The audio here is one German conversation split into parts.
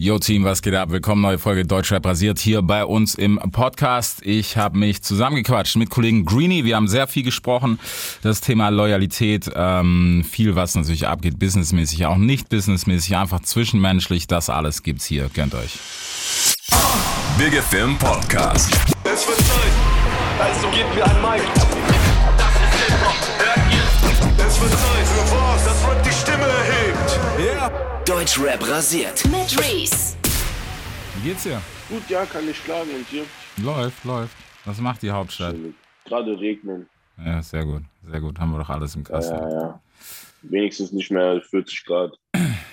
Yo Team, was geht ab? Willkommen, neue Folge Deutschrap rasiert hier bei uns im Podcast. Ich habe mich zusammengequatscht mit Kollegen Greeny. Wir haben sehr viel gesprochen. Das Thema Loyalität, ähm, viel was natürlich abgeht, businessmäßig, auch nicht businessmäßig, einfach zwischenmenschlich. Das alles gibt's hier. Gönnt euch. Big Film Podcast. Es wird Zeit, also gebt mir ein Mic. Das ist Hip-Hop, hört ihr? Es wird Zeit Deutschrap rasiert. Mit Reese. Wie geht's dir? Gut, ja, kann nicht klagen. Und dir? Läuft, läuft. Was macht die Hauptstadt? Gerade regnen. Ja, sehr gut, sehr gut. Haben wir doch alles im Kasten. Ja, ja. Wenigstens nicht mehr 40 Grad.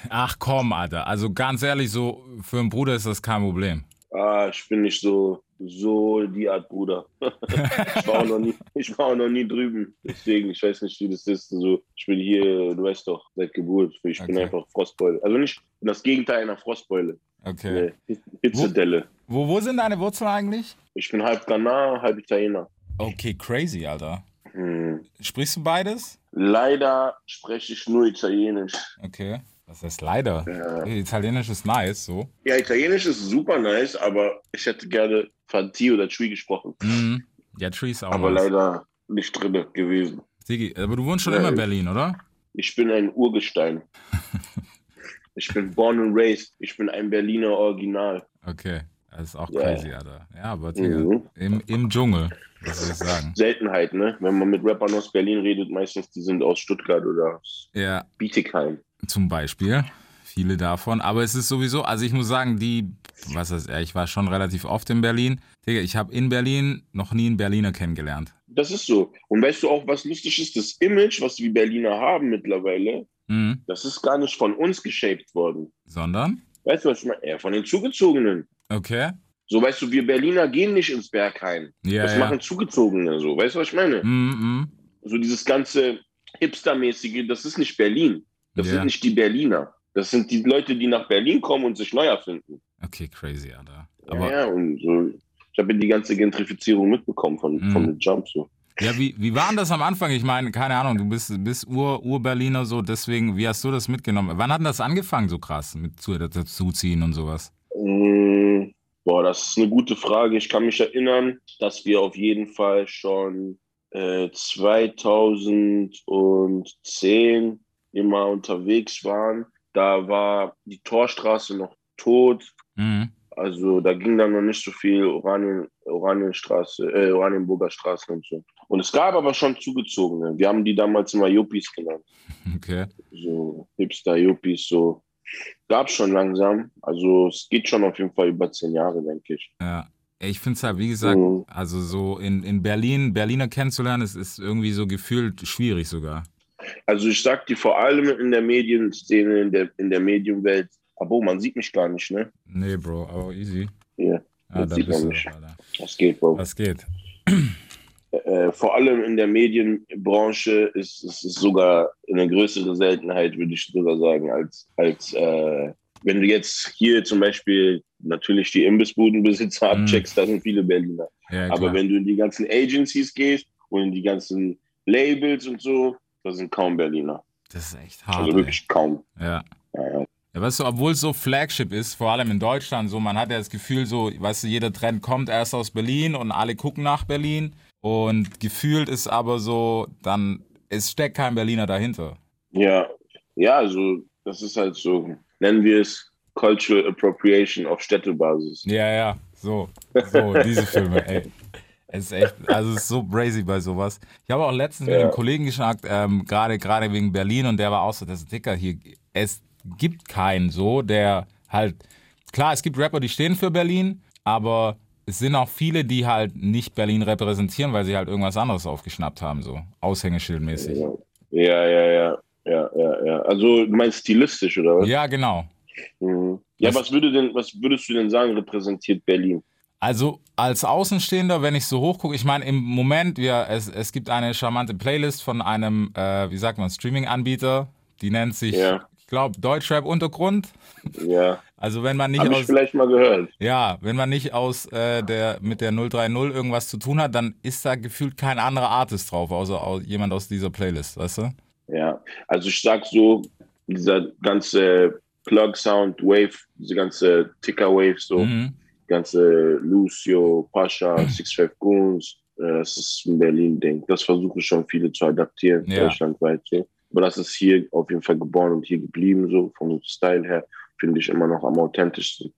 Ach komm, Alter. Also ganz ehrlich, so für einen Bruder ist das kein Problem. Ah, ich bin nicht so, so die Art Bruder. ich, war auch noch nie, ich war auch noch nie drüben. Deswegen, ich weiß nicht, wie das ist. Also, ich bin hier, du weißt doch, seit Geburt. Ich bin Okay. einfach Frostbeule. Also nicht ich bin das Gegenteil einer Frostbeule. Okay. Nee, Hitzedelle. Wo, wo sind deine Wurzeln eigentlich? Ich bin halb Ghana, halb Italiener. Okay, crazy, Alter. Hm. Sprichst du beides? Leider spreche ich nur Italienisch. Okay. Das heißt leider. Ja. Italienisch ist nice, so. Ja, Italienisch ist super nice, aber ich hätte gerne Fanti oder Chui gesprochen. Mhm. Ja, Tree ist auch aber nice. leider nicht drin gewesen. Digi, aber du wohnst schon Ja, immer in Berlin, oder? Ich bin ein Urgestein. ich bin born and raised. Ich bin ein Berliner Original. Okay. Das ist auch Ja. crazy, Alter. Ja, aber Digga, Mhm. im, im Dschungel, was soll ich sagen? Seltenheit, ne? Wenn man mit Rappern aus Berlin redet, meistens die sind aus Stuttgart oder aus Ja, Bietigheim. Zum Beispiel. Viele davon. Aber es ist sowieso, also ich muss sagen, die, was ist, ja, ich war schon relativ oft in Berlin. Digga, ich habe in Berlin noch nie einen Berliner kennengelernt. Das ist so. Und weißt du auch, was lustig ist? Das Image, was wir Berliner haben mittlerweile, Mhm. das ist gar nicht von uns geshaped worden. Sondern? Weißt du, was ich meine? Eher von den Zugezogenen. Okay. So, weißt du, wir Berliner gehen nicht ins Berghain. Ja, das ja. machen Zugezogene so. Weißt du, was ich meine? Mhm, mhm. So dieses ganze Hipstermäßige, das ist nicht Berlin. Das Ja. sind nicht die Berliner. Das sind die Leute, die nach Berlin kommen und sich neu erfinden. Okay, crazy, Alter. Aber ja, und so. Ich habe die ganze Gentrifizierung mitbekommen von, Mhm. von den Jump so. Ja, wie, wie war denn das am Anfang? Ich meine, keine Ahnung, du bist, bist Ur, Ur-Berliner so, deswegen, wie hast du das mitgenommen? Wann hat denn das angefangen so krass mit zu, dazuziehen und sowas? Mm, Boah, das ist eine gute Frage. Ich kann mich erinnern, dass wir auf jeden Fall schon äh, 2010 immer unterwegs waren. Da war die Torstraße noch tot. Mhm. Also da ging dann noch nicht so viel Oranien, Oranienstraße, äh, Oranienburger Straße und so. Und es gab aber schon Zugezogene. Wir haben die damals immer Yuppies genannt. Okay. So Hipster-Yuppies, so. Gab schon langsam. Also es geht schon auf jeden Fall über zehn Jahre, denke ich. Ja. Ich finde es halt, wie gesagt, Mhm. also so in, in Berlin, Berliner kennenzulernen, ist, ist irgendwie so gefühlt schwierig sogar. Also ich sag dir vor allem in der Medienszene, in der, in der Medienwelt, aber man sieht mich gar nicht, ne? Nee, Bro, aber easy. Hier, Ja, Das da sieht man. Alter. das geht, Bro. Was geht? Äh, vor allem in der Medienbranche ist es sogar eine größere Seltenheit, würde ich sogar sagen, als, als äh, wenn du jetzt hier zum Beispiel natürlich die Imbissbudenbesitzer Mhm. abcheckst, da sind viele Berliner. Ja, Aber wenn du in die ganzen Agencies gehst und in die ganzen Labels und so, da sind kaum Berliner. das ist echt hart. Also ey. wirklich kaum. Ja. Ja, ja. Ja, weißt du, obwohl es so Flagship ist, vor allem in Deutschland, so, man hat ja das Gefühl, so, weißt du, jeder Trend kommt erst aus Berlin und alle gucken nach Berlin. Und gefühlt ist aber so, dann, es steckt kein Berliner dahinter. Ja, ja, also das ist halt so, nennen wir es Cultural Appropriation auf Städtebasis. Ja, ja, so, so, diese Filme, ey. Es ist echt, also es ist so crazy bei sowas. Ich habe auch letztens mit Ja. einem Kollegen geschnackt, ähm, gerade gerade wegen Berlin und der war auch so, das ist Dicker hier, es gibt keinen so, der halt, klar, es gibt Rapper, die stehen für Berlin, aber es sind auch viele, die halt nicht Berlin repräsentieren, weil sie halt irgendwas anderes aufgeschnappt haben, so aushängeschildmäßig. Ja, ja, ja, ja, ja, ja, ja. Also du meinst stilistisch, oder was? Ja, genau. Mhm. Ja, Was- was würde denn, was würdest du denn sagen, repräsentiert Berlin? Also als Außenstehender, wenn ich so hochgucke, ich meine, im Moment, wir, es, es gibt eine charmante Playlist von einem, äh, wie sagt man, Streaming-Anbieter, die nennt sich, Ja. ich glaube, Deutschrap Untergrund. Ja, Also wenn man nicht ich aus, vielleicht mal gehört. ja, wenn man nicht aus äh, der mit der 030 irgendwas zu tun hat, dann ist da gefühlt kein anderer Artist drauf, außer au- jemand aus dieser Playlist, weißt du? Ja, also ich sag so, dieser ganze Plug Sound, Wave, diese ganze Ticker Wave, so, Mhm. Ganze Lucio, Pascha, Six Five Goons, äh, das ist ein Berlin-Ding. Das versuchen schon viele zu adaptieren, Ja. deutschlandweit so. Aber das ist hier auf jeden Fall geboren und hier geblieben, so vom Style her, finde ich immer noch am authentischsten.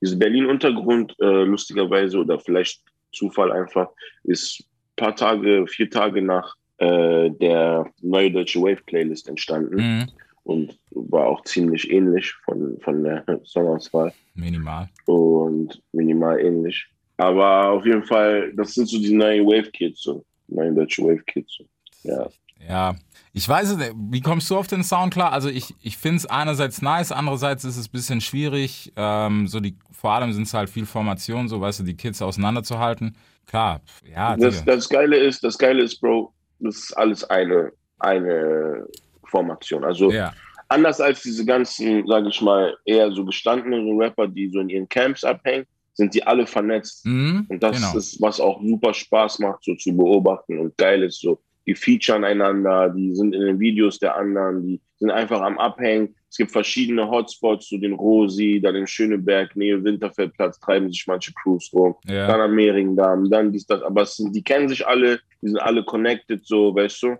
Dieser Berlin-Untergrund, äh, lustigerweise, oder vielleicht Zufall einfach, ist ein paar Tage, vier Tage nach äh, der Neue Deutsche Wave Playlist entstanden Mhm. Und war auch ziemlich ähnlich von, von der Songauswahl Minimal. und minimal ähnlich. Aber auf jeden Fall, das sind so die neuen Wave Kids, so. Neue deutsche Wave Kids. So. Ja. Ja, ich weiß es, nicht. wie kommst du auf den Sound klar? Also ich, ich finde es einerseits nice, andererseits ist es ein bisschen schwierig. Ähm, so die, vor allem sind es halt viel Formation, so weißt du, die Kids auseinanderzuhalten. Klar, ja, Das, das Geile ist, das Geile ist, Bro, das ist alles eine, eine Formation. Also ja, anders als diese ganzen, sage ich mal, eher so gestandenen Rapper, die so in ihren Camps abhängen, sind die alle vernetzt. mhm, Und das genau. ist, was auch super Spaß macht, so zu beobachten und geil ist. So, die featuren einander, die sind in den Videos der anderen, die sind einfach am Abhängen. Es gibt verschiedene Hotspots, so den Rosi, dann den Schöneberg, Nähe Winterfeldplatz, treiben sich manche Crews rum. Dann ja, am Mehringdamm, dann dies, das. Aber sind, die kennen sich alle, die sind alle connected, so, weißt du.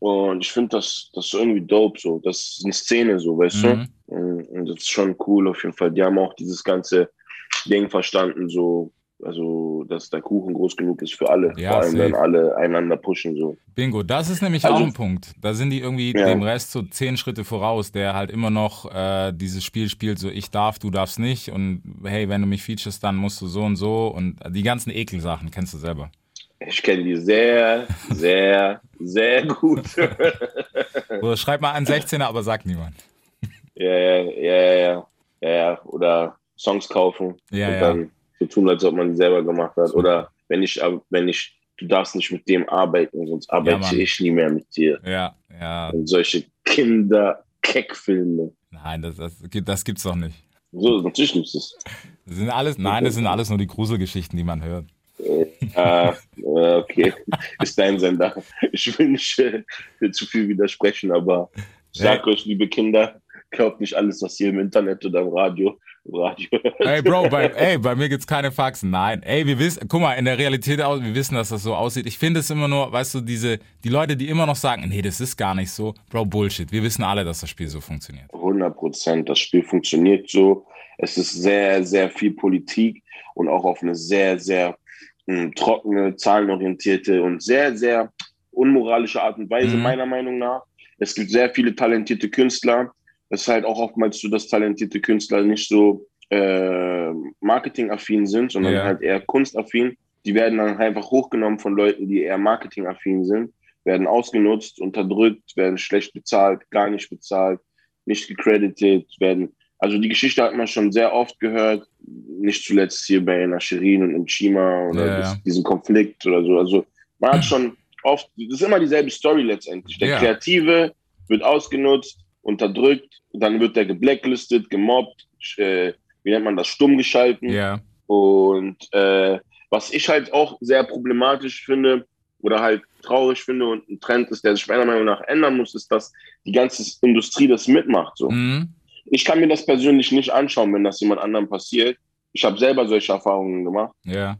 Und ich finde das, das ist irgendwie dope, so. Das ist eine Szene, so, weißt mhm, du. Und und das ist schon cool auf jeden Fall. Die haben auch dieses ganze Ding verstanden, so, also, dass der Kuchen groß genug ist für alle. Ja, Vor allem, wenn alle einander pushen, so. Bingo, das ist nämlich Also- auch ein Punkt. Da sind die irgendwie Ja. dem Rest so zehn Schritte voraus, der halt immer noch äh, dieses Spiel spielt, so ich darf, du darfst nicht und hey, wenn du mich featurest, dann musst du so und so und die ganzen Ekelsachen kennst du selber. Ich kenne die sehr, sehr, sehr gut. So, schreib mal an 16er, aber sag niemand. ja, ja, ja, ja, ja, ja, ja. Oder Songs kaufen Ja, und ja. dann so tun, als ob man die selber gemacht hat. Oder wenn ich, äh, wenn ich, du darfst nicht mit dem arbeiten, sonst arbeite Mann. ich nie mehr mit dir. Ja, ja. Und solche Kinder-Keck-Filme. Nein, das, das, gibt- das gibt's doch nicht. So, natürlich gibt es Das sind alles, nein, das sind alles nur die Gruselgeschichten, die man hört. Ah, äh, okay, ist dein Sender. Ich will nicht äh, zu viel widersprechen, aber ich sag euch, liebe Kinder, glaubt nicht alles, was ihr im Internet oder im Radio, im Radio hört. Ey, Bro, bei, ey, bei mir gibt's keine Faxen. Nein. Ey, wir wissen, guck mal, in der Realität aus, wir wissen, dass das so aussieht. Ich finde es immer nur, weißt du, diese, die Leute, die immer noch sagen, nee, das ist gar nicht so. Bro, Bullshit. Wir wissen alle, dass das Spiel so funktioniert. 100 Prozent. Das Spiel funktioniert so. Es ist sehr, sehr viel Politik und auch auf eine sehr, sehr trockene, zahlenorientierte und sehr, sehr unmoralische Art und Weise, Mhm. meiner Meinung nach. Es gibt sehr viele talentierte Künstler. Es ist halt auch oftmals so, dass talentierte Künstler nicht so äh, marketingaffin sind, sondern Ja. halt eher kunstaffin. Die werden dann einfach hochgenommen von Leuten, die eher marketingaffin sind, werden ausgenutzt, unterdrückt, werden schlecht bezahlt, gar nicht bezahlt, nicht gecredited, werden. Also die Geschichte hat man schon sehr oft gehört, nicht zuletzt hier bei Nasherin und Nchima oder Ja, das, ja. diesen Konflikt oder so. Also man hat schon oft, das ist immer dieselbe Story letztendlich. Der Ja. Kreative wird ausgenutzt, unterdrückt, dann wird der geblacklistet, gemobbt, äh, wie nennt man das, stumm geschalten. Ja. Und äh, was ich halt auch sehr problematisch finde oder halt traurig finde und ein Trend ist, der sich meiner Meinung nach ändern muss, ist, dass die ganze Industrie das mitmacht. So. Mhm. Ich kann mir das persönlich nicht anschauen, wenn das jemand anderem passiert. Ich habe selber solche Erfahrungen gemacht, Ja.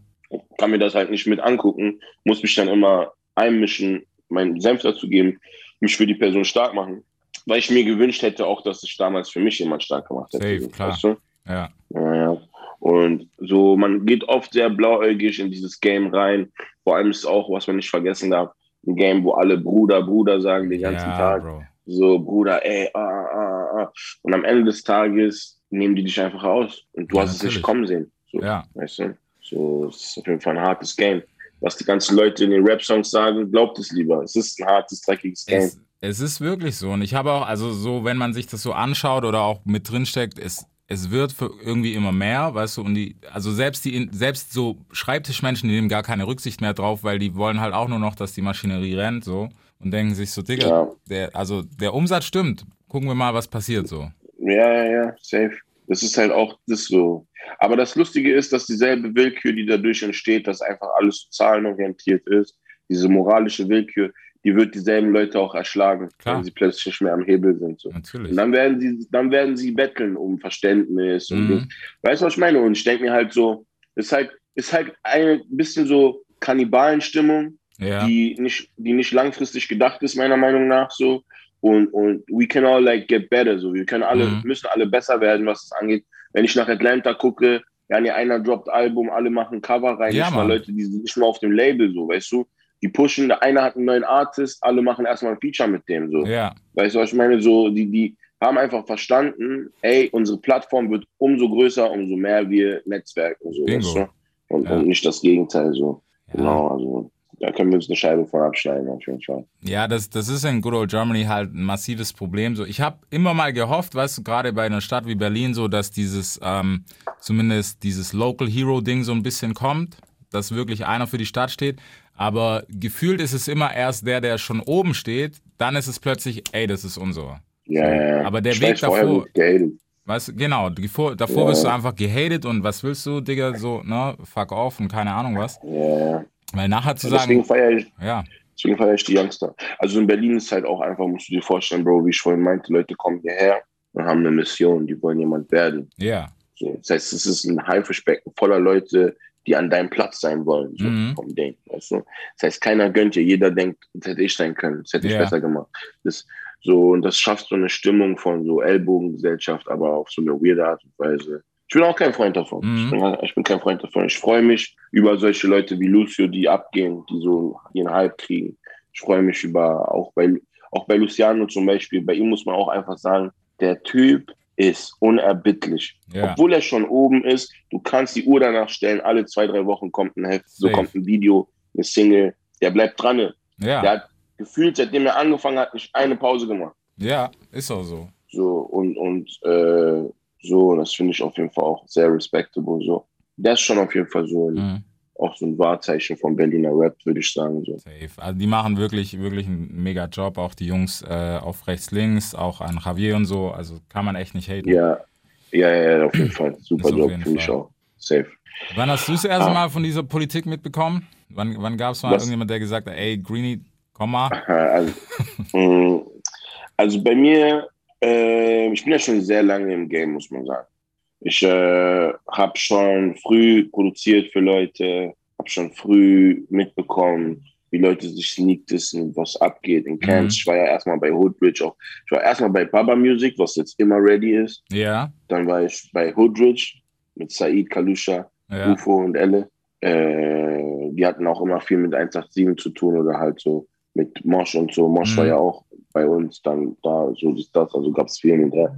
kann mir das halt nicht mit angucken, muss mich dann immer einmischen, meinen Senf dazu geben, mich für die Person stark machen, weil ich mir gewünscht hätte auch, dass sich damals für mich jemand stark gemacht hätte. Safe, klar. Weißt du? Ja. Ja, ja. Und so, man geht oft sehr blauäugig in dieses Game rein. Vor allem ist es auch, was man nicht vergessen darf, ein Game, wo alle Bruder, Bruder sagen den ganzen ja, Tag. Bro. So, Bruder, ey, ah, ah, Und am Ende des Tages nehmen die dich einfach aus. Und du Ja, hast es nicht kommen sehen. So, Ja. Weißt du? So, es ist auf jeden Fall ein hartes Game. Was die ganzen Leute in den Rap-Songs sagen, glaubt es lieber. Es ist ein hartes, dreckiges Game. Es, es ist wirklich so. Und ich habe auch, also so, wenn man sich das so anschaut oder auch mit drin steckt, es, es wird für irgendwie immer mehr, weißt du, und die, also selbst die, selbst so Schreibtischmenschen, die nehmen gar keine Rücksicht mehr drauf, weil die wollen halt auch nur noch, dass die Maschinerie rennt, so, und denken sich so, Digga, Ja. der, also der Umsatz stimmt. Gucken wir mal, was passiert so. Ja, ja, ja, safe. Das ist halt auch das so. Aber das Lustige ist, dass dieselbe Willkür, die dadurch entsteht, dass einfach alles zahlenorientiert ist, diese moralische Willkür, die wird dieselben Leute auch erschlagen, Klar. wenn sie plötzlich nicht mehr am Hebel sind. So. Natürlich. Und dann werden sie, dann werden sie betteln um Verständnis und Mhm. Ding. Weißt du, was ich meine? Und ich denke mir halt so, ist halt, ist halt ein bisschen so Kannibalenstimmung, Ja. die nicht, die nicht langfristig gedacht ist, meiner Meinung nach so. Und, und we can all like get better. So. Wir können alle, Mhm. müssen alle besser werden, was es angeht. Wenn ich nach Atlanta gucke, ja, nee, einer droppt Album, alle machen Cover rein, Ja, nicht mal. Leute, die sind nicht mal auf dem Label, so, weißt du? Die pushen, der eine hat einen neuen Artist, alle machen erstmal ein Feature mit dem, so. Ja. Weißt du, was ich meine? So, die, die haben einfach verstanden, ey, unsere Plattform wird umso größer, umso mehr wir netzwerken, so, Bingo. weißt du? Und, Ja. und nicht das Gegenteil, so. Ja. Genau, also, da können wir uns eine Scheibe von abschneiden, auf jeden Fall. Ja, das, das ist in Good Old Germany halt ein massives Problem. So, ich habe immer mal gehofft, weißt du, gerade bei einer Stadt wie Berlin, so, dass dieses, ähm, zumindest dieses Local Hero Ding so ein bisschen kommt, dass wirklich einer für die Stadt steht. Aber gefühlt ist es immer erst der, der schon oben steht. Dann ist es plötzlich, ey, das ist unser. Ja, ja, ja. Aber der Ich Weg davor-. Weißt genau, davor, davor Ja. wirst du einfach gehatet und was willst du, Digga, so, ne, fuck off und keine Ahnung was. Ja, ja. Weil nachher zu Deswegen sagen, feiere ich, ja, deswegen feiere ich die Youngster. Also in Berlin ist halt auch einfach, musst du dir vorstellen, Bro, wie ich vorhin meinte, Leute kommen hierher und haben eine Mission, die wollen jemand werden. ja, So, das heißt, es ist ein Haifischbecken voller Leute, die an deinem Platz sein wollen, so Mhm. vom Ding. Weißt du? Das heißt, keiner gönnt dir, jeder denkt, das hätte ich sein können, das hätte ich Ja. besser gemacht. Das, so, und das schafft so eine Stimmung von so Ellbogengesellschaft, aber auf so eine weirde Art und Weise. Ich bin auch kein Freund davon. Mhm. Ich, bin, ich bin kein Freund davon. Ich freue mich über solche Leute wie Lucio, die abgehen, die so ihren Hype kriegen. Ich freue mich über, auch bei, auch bei Luciano zum Beispiel, bei ihm muss man auch einfach sagen, der Typ ist unerbittlich. ja, Obwohl er schon oben ist, du kannst die Uhr danach stellen, alle zwei, drei Wochen kommt ein Heft, so kommt ein Video, eine Single, der bleibt dran. Der ja, hat gefühlt, seitdem er angefangen hat, nicht eine Pause gemacht. ja, ist auch so. So, und, und äh, so, das finde ich auf jeden Fall auch sehr respectable. So. Das ist schon auf jeden Fall so ein, Mhm. auch so ein Wahrzeichen vom Berliner Rap, würde ich sagen. So. Safe. Also die machen wirklich, wirklich einen mega Job, auch die Jungs äh, auf rechts, links, auch an Javier und so. Also kann man echt nicht haten. Ja, ja, ja, auf jeden Fall. Super Job, finde ich auch. Safe. Wann hast du das erste Ah. Mal von dieser Politik mitbekommen? Wann, wann gab es mal Was? irgendjemand, der gesagt hat, ey, Greenie, komm mal? Also, mh, also bei mir, äh, ich bin ja schon sehr lange im Game, muss man sagen. Ich äh, habe schon früh produziert für Leute, habe schon früh mitbekommen, wie Leute sich sneakdissen, was abgeht in Camps. Mhm. Ich war ja erstmal bei Hoodbridge auch. Ich war erstmal bei Baba Music, was jetzt immer ready ist. Ja, Dann war ich bei Hoodbridge mit Said, Kalusha, ja, UFO und Elle. Äh, die hatten auch immer viel mit 187 zu tun oder halt so mit Mosch und so. Mosch Mhm. war ja auch bei uns dann da, so dies, das, also gab es viel der.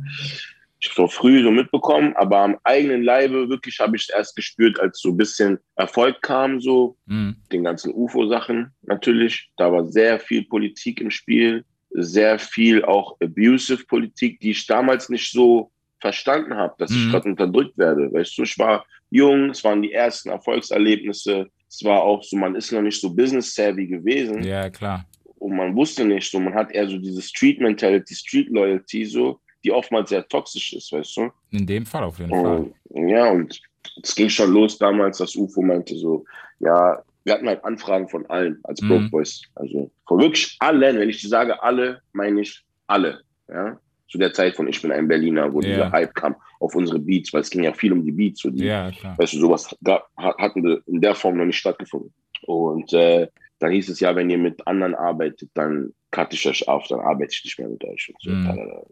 Ich habe so früh so mitbekommen, aber am eigenen Leibe wirklich habe ich es erst gespürt, als so ein bisschen Erfolg kam, so mhm. den ganzen UFO-Sachen natürlich. Da war sehr viel Politik im Spiel, sehr viel auch abusive Politik, die ich damals nicht so verstanden habe, dass ich Mhm. gerade unterdrückt werde. Weißt du, ich war jung, es waren die ersten Erfolgserlebnisse. Es war auch so, man ist noch nicht so business-savvy gewesen ja, klar. Und man wusste nicht so, man hat eher so diese Street-Mentality, Street-Loyalty so, die oftmals sehr toxisch ist, weißt du? In dem Fall auf jeden Fall. Und, ja, und es ging schon los damals, dass UFO meinte so, ja, wir hatten halt Anfragen von allen als Mhm. Broke Boys. Also von wirklich allen, wenn ich sage alle, meine ich alle. Ja? Zu der Zeit von Ich bin ein Berliner, wo Ja. dieser Hype kam auf unsere Beats, weil es ging ja viel um die Beats. So die, Ja, klar. Weißt du, sowas gab, hat- hatten wir in der Form noch nicht stattgefunden. Und äh, dann hieß es ja, wenn ihr mit anderen arbeitet, dann cutte ich euch auf, dann arbeite ich nicht mehr mit euch. Und, so. Mhm.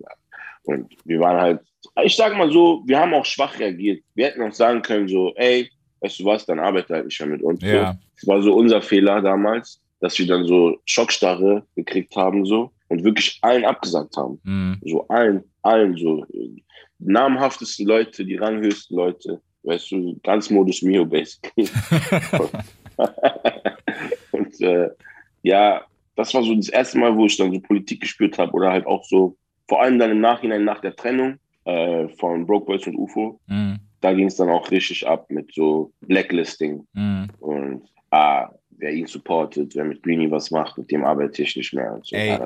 Und wir waren halt, ich sag mal so, wir haben auch schwach reagiert. Wir hätten auch sagen können, so, ey, weißt du was, dann arbeite halt nicht mehr mit uns. Ja. Das war so unser Fehler damals, dass wir dann so Schockstarre gekriegt haben, so und wirklich allen abgesagt haben. Mhm. So allen, allen so. Namhaftesten Leute, die ranghöchsten Leute, weißt du, ganz Modus Mio basically. und äh, ja, das war so das erste Mal, wo ich dann so Politik gespürt habe oder halt auch so, vor allem dann im Nachhinein nach der Trennung äh, von Broke Boys und UFO, Mhm. da ging es dann auch richtig ab mit so Blacklisting Mhm. und ah, wer ihn supportet, wer mit Greenie was macht, mit dem arbeite ich nicht mehr. Und so. Ey.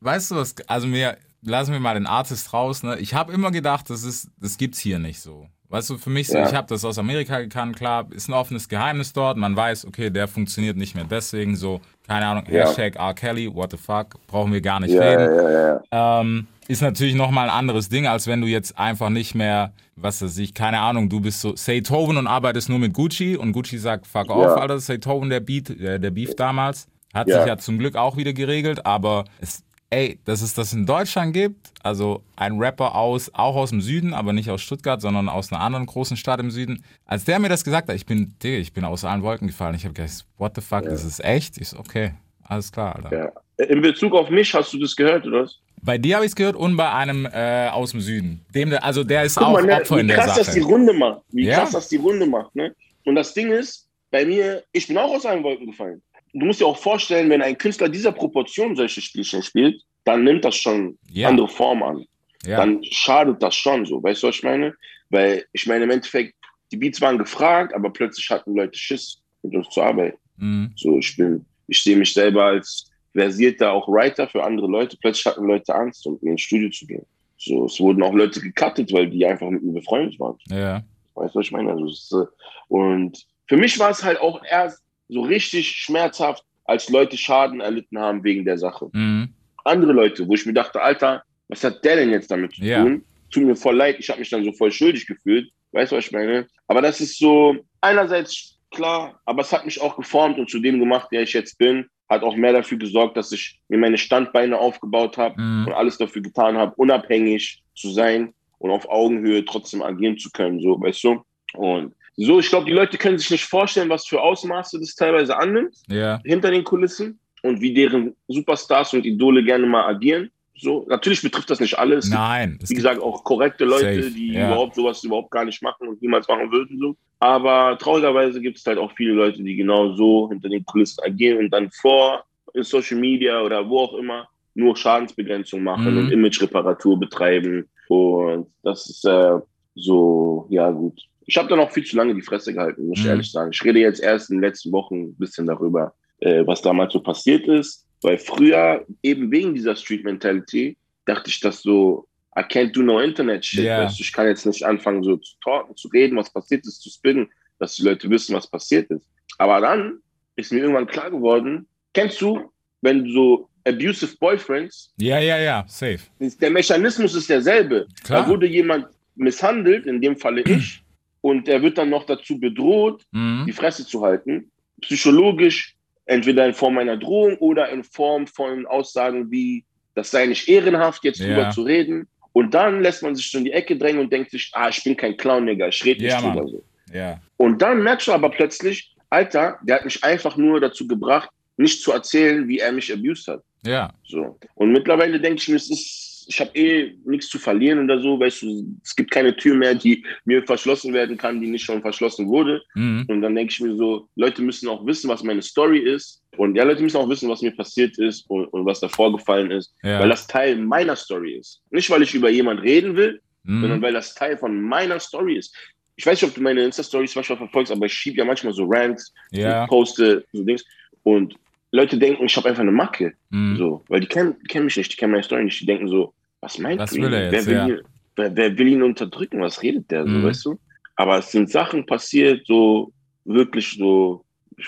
Weißt du was, also mir, lassen wir mal den Artist raus, ne? Ich habe immer gedacht, das ist, das gibt's hier nicht so. Weißt du, für mich so, Ja. ich habe das aus Amerika gekannt, klar, ist ein offenes Geheimnis dort. Man weiß, okay, der funktioniert nicht mehr. Deswegen so, keine Ahnung, Ja. Hashtag R. Kelly, what the fuck, brauchen wir gar nicht Ja, reden. Ähm, ist natürlich nochmal ein anderes Ding, als wenn du jetzt einfach nicht mehr, was weiß ich, keine Ahnung, du bist so Saytoven und arbeitest nur mit Gucci und Gucci sagt, fuck off, Alter, Saytoven, der Beat, äh, der Beef damals. Hat sich ja zum Glück auch wieder geregelt, aber es, ey, dass es das in Deutschland gibt, also ein Rapper aus, auch aus dem Süden, aber nicht aus Stuttgart, sondern aus einer anderen großen Stadt im Süden. Als der mir das gesagt hat, ich bin, Digga, ich bin aus allen Wolken gefallen. Ich habe gedacht, what the fuck, das ist echt? Ich so, okay, alles klar, Alter. ja. In Bezug auf mich, hast du das gehört, oder was? Bei dir habe ich es gehört und bei einem äh, aus dem Süden. Dem, also der ist Guck auch mal, ne, Opfer in wie der krass das die Sache. Runde macht. Wie Ja. krass das die Runde macht. Ne? Und das Ding ist, bei mir, ich bin auch aus allen Wolken gefallen. Du musst dir auch vorstellen, wenn ein Künstler dieser Proportion solche Spielchen spielt, dann nimmt das schon Ja. andere Form an. Ja. Dann schadet das schon so. Weißt du, was ich meine? Weil ich meine, im Endeffekt, die Beats waren gefragt, aber plötzlich hatten Leute Schiss, mit uns zu arbeiten. Mhm. So, ich bin, ich sehe mich selber als versierter auch Writer für andere Leute. Plötzlich hatten Leute Angst, um ins Studio zu gehen. So, es wurden auch Leute gecuttet, weil die einfach mit mir befreundet waren. ja. Weißt du, was ich meine? Also, äh, und für mich war es halt auch erst so richtig schmerzhaft, als Leute Schaden erlitten haben wegen der Sache. Mhm. Andere Leute, wo ich mir dachte, Alter, was hat der denn jetzt damit zu Ja. tun? Tut mir voll leid, ich habe mich dann so voll schuldig gefühlt. Weißt du, was ich meine? Aber das ist so einerseits klar, aber es hat mich auch geformt und zu dem gemacht, der ich jetzt bin. Hat auch mehr dafür gesorgt, dass ich mir meine Standbeine aufgebaut habe Mhm. und alles dafür getan habe, unabhängig zu sein und auf Augenhöhe trotzdem agieren zu können, so, weißt du? Und so, ich glaube, die Leute können sich nicht vorstellen, was für Ausmaße das teilweise annimmt Ja. hinter den Kulissen und wie deren Superstars und Idole gerne mal agieren. So, natürlich betrifft das nicht alles. Nein. Wie gesagt, auch korrekte Leute, Safe, die ja. überhaupt sowas überhaupt gar nicht machen und niemals machen würden. So. Aber traurigerweise gibt es halt auch viele Leute, die genau so hinter den Kulissen agieren und dann vor in Social Media oder wo auch immer nur Schadensbegrenzung machen Mhm. und Image-Reparatur betreiben. Und das ist äh, so, ja gut. Ich habe dann auch viel zu lange die Fresse gehalten, muss ich Mhm. ehrlich sagen. Ich rede jetzt erst in den letzten Wochen ein bisschen darüber, äh, was damals so passiert ist. Weil früher, eben wegen dieser Street Mentality, dachte ich, dass so, I can't do no Internet shit. Ja. Weißt ich kann jetzt nicht anfangen, so zu talken, zu reden, was passiert ist, zu spinnen, dass die Leute wissen, was passiert ist. Aber dann ist mir irgendwann klar geworden, kennst du, wenn du so abusive Boyfriends, ja, ja, ja, safe. der Mechanismus ist derselbe. Klar. Da wurde jemand misshandelt, in dem Falle ich, und er wird dann noch dazu bedroht, Mhm. die Fresse zu halten. Psychologisch, entweder in Form einer Drohung oder in Form von Aussagen wie, das sei nicht ehrenhaft, jetzt Ja. drüber zu reden. Und dann lässt man sich so in die Ecke drängen und denkt sich, ah, ich bin kein Clown, Digga, ich rede nicht Ja, drüber so. Ja. Und dann merkst du aber plötzlich, Alter, der hat mich einfach nur dazu gebracht, nicht zu erzählen, wie er mich abused hat. Ja. So. Und mittlerweile denke ich mir, es ist, ich habe eh nichts zu verlieren oder so, weißt du, es gibt keine Tür mehr, die mir verschlossen werden kann, die nicht schon verschlossen wurde. Mhm. Und dann denke ich mir so, Leute müssen auch wissen, was meine Story ist. Und ja, Leute müssen auch wissen, was mir passiert ist und, und was da vorgefallen ist, Ja. weil das Teil meiner Story ist. Nicht, weil ich über jemanden reden will, sondern Mhm. weil das Teil von meiner Story ist. Ich weiß nicht, ob du meine Insta-Stories manchmal verfolgst, aber ich schiebe ja manchmal so Rants, Ja. poste so Dings. Und Leute denken, ich habe einfach eine Macke. Mhm. So, weil die kennen, die kennen mich nicht, die kennen meine Story nicht. Die denken so, was meint Was will er jetzt, wer, will ja. ihn, wer, wer will ihn unterdrücken? Was redet der so, Mhm. weißt du? Aber es sind Sachen passiert, so wirklich so,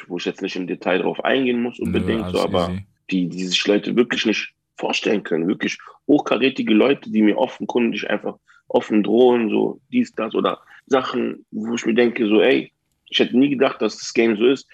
wo ich jetzt nicht im Detail drauf eingehen muss unbedingt, Nö, so, aber easy. die, die sich Leute wirklich nicht vorstellen können. Wirklich hochkarätige Leute, die mir offenkundig einfach offen drohen, so dies, das oder Sachen, wo ich mir denke, so, ey, ich hätte nie gedacht, dass das Game so ist.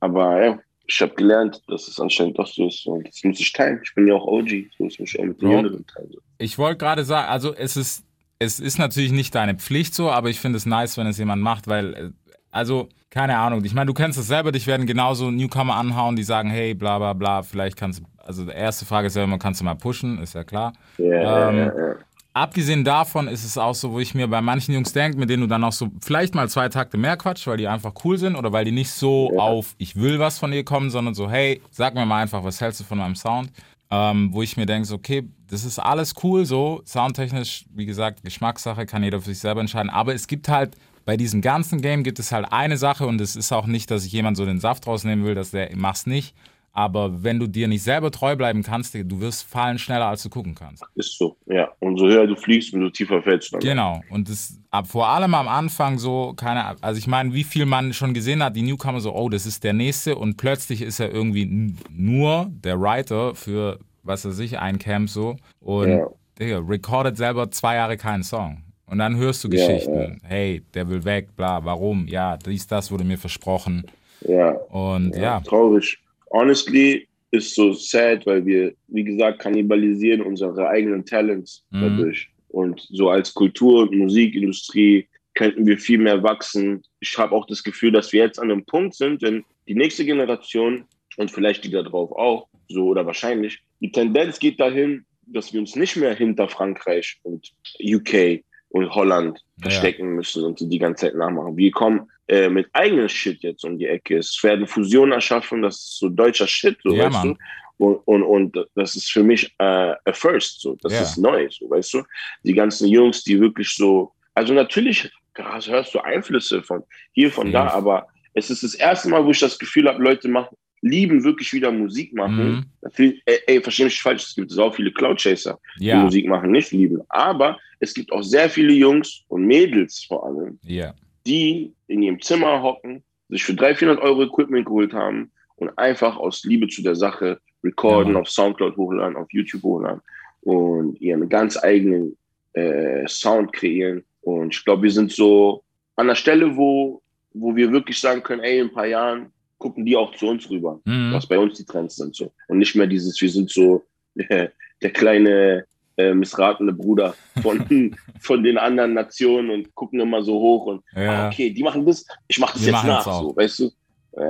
Aber ja, ich habe gelernt, dass es anscheinend doch so ist. Und das muss ich teilen. Ich bin ja auch OG, so ist mich auch mit den. Jüngeren teilen. Ich wollte gerade sagen, also es ist, es ist natürlich nicht deine Pflicht so, aber ich finde es nice, wenn es jemand macht, weil, äh, also, keine Ahnung, ich meine, du kennst es selber, dich werden genauso Newcomer anhauen, die sagen, hey, bla bla bla, vielleicht kannst du, also die erste Frage ist ja immer, kannst du mal pushen, ist ja klar. Ja, Ähm, ja, ja. Abgesehen davon ist es auch so, wo ich mir bei manchen Jungs denke, mit denen du dann auch so vielleicht mal zwei Takte mehr quatsch, weil die einfach cool sind oder weil die nicht so Ja. auf ich will was von dir kommen, sondern so, hey, sag mir mal einfach, was hältst du von meinem Sound? Ähm, wo ich mir denke, so, okay, das ist alles cool so, soundtechnisch, wie gesagt, Geschmackssache, kann jeder für sich selber entscheiden, aber es gibt halt, bei diesem ganzen Game gibt es halt eine Sache und es ist auch nicht, dass ich jemand so den Saft rausnehmen will, dass der, mach's nicht, aber wenn du dir nicht selber treu bleiben kannst, du wirst fallen schneller, als du gucken kannst. Ist so, ja. Und so höher du fliegst, umso tiefer fällst du dann. Genau. Und das, ab vor allem am Anfang so, keine also ich meine, wie viel man schon gesehen hat, die Newcomer so, oh, das ist der nächste und plötzlich ist er irgendwie nur der Writer für, was weiß ich, ein Camp so und Ja. Digga, recordet selber zwei Jahre keinen Song. Und dann hörst du Ja, Geschichten. Hey, der will weg, bla, warum? Ja, dies, das wurde mir versprochen. Ja, Und ja, traurig. Honestly ist so sad, weil wir, wie gesagt, kannibalisieren unsere eigenen Talents Mhm. dadurch. Und so als Kultur- und Musikindustrie könnten wir viel mehr wachsen. Ich habe auch das Gefühl, dass wir jetzt an einem Punkt sind, wenn die nächste Generation und vielleicht die da drauf auch, so oder wahrscheinlich, die Tendenz geht dahin, dass wir uns nicht mehr hinter Frankreich und UK und Holland verstecken müssen und die ganze Zeit nachmachen. Wir kommen äh, mit eigenem Shit jetzt um die Ecke. Es werden Fusionen erschaffen, das ist so deutscher Shit, so Ja, weißt Mann. du. Und, und, und das ist für mich äh, a first, so. Das Ja. ist neu, so, weißt du. Die ganzen Jungs, die wirklich so, also natürlich krass, hörst du Einflüsse von hier, von da, Ja. aber es ist das erste Mal, wo ich das Gefühl habe, Leute machen, lieben wirklich wieder Musik machen. Mhm. Natürlich, ey, ey, versteh mich falsch, es gibt so viele Cloud Chaser, die ja, Musik machen, nicht lieben. Aber es gibt auch sehr viele Jungs und Mädels vor allem, ja, die in ihrem Zimmer hocken, sich für 300, 400 Euro Equipment geholt haben und einfach aus Liebe zu der Sache recorden, Ja. auf Soundcloud hochladen, auf YouTube hochladen und ihren ganz eigenen äh, Sound kreieren. Und ich glaube, wir sind so an der Stelle, wo, wo wir wirklich sagen können, ey, in ein paar Jahren gucken die auch zu uns rüber, Mhm. was bei uns die Trends sind. so Und nicht mehr dieses, wir sind so der kleine äh, missratene Bruder von, von den anderen Nationen und gucken immer so hoch und ah, ja. okay, die machen das, ich mache das Wir jetzt nach, so, weißt du? Äh,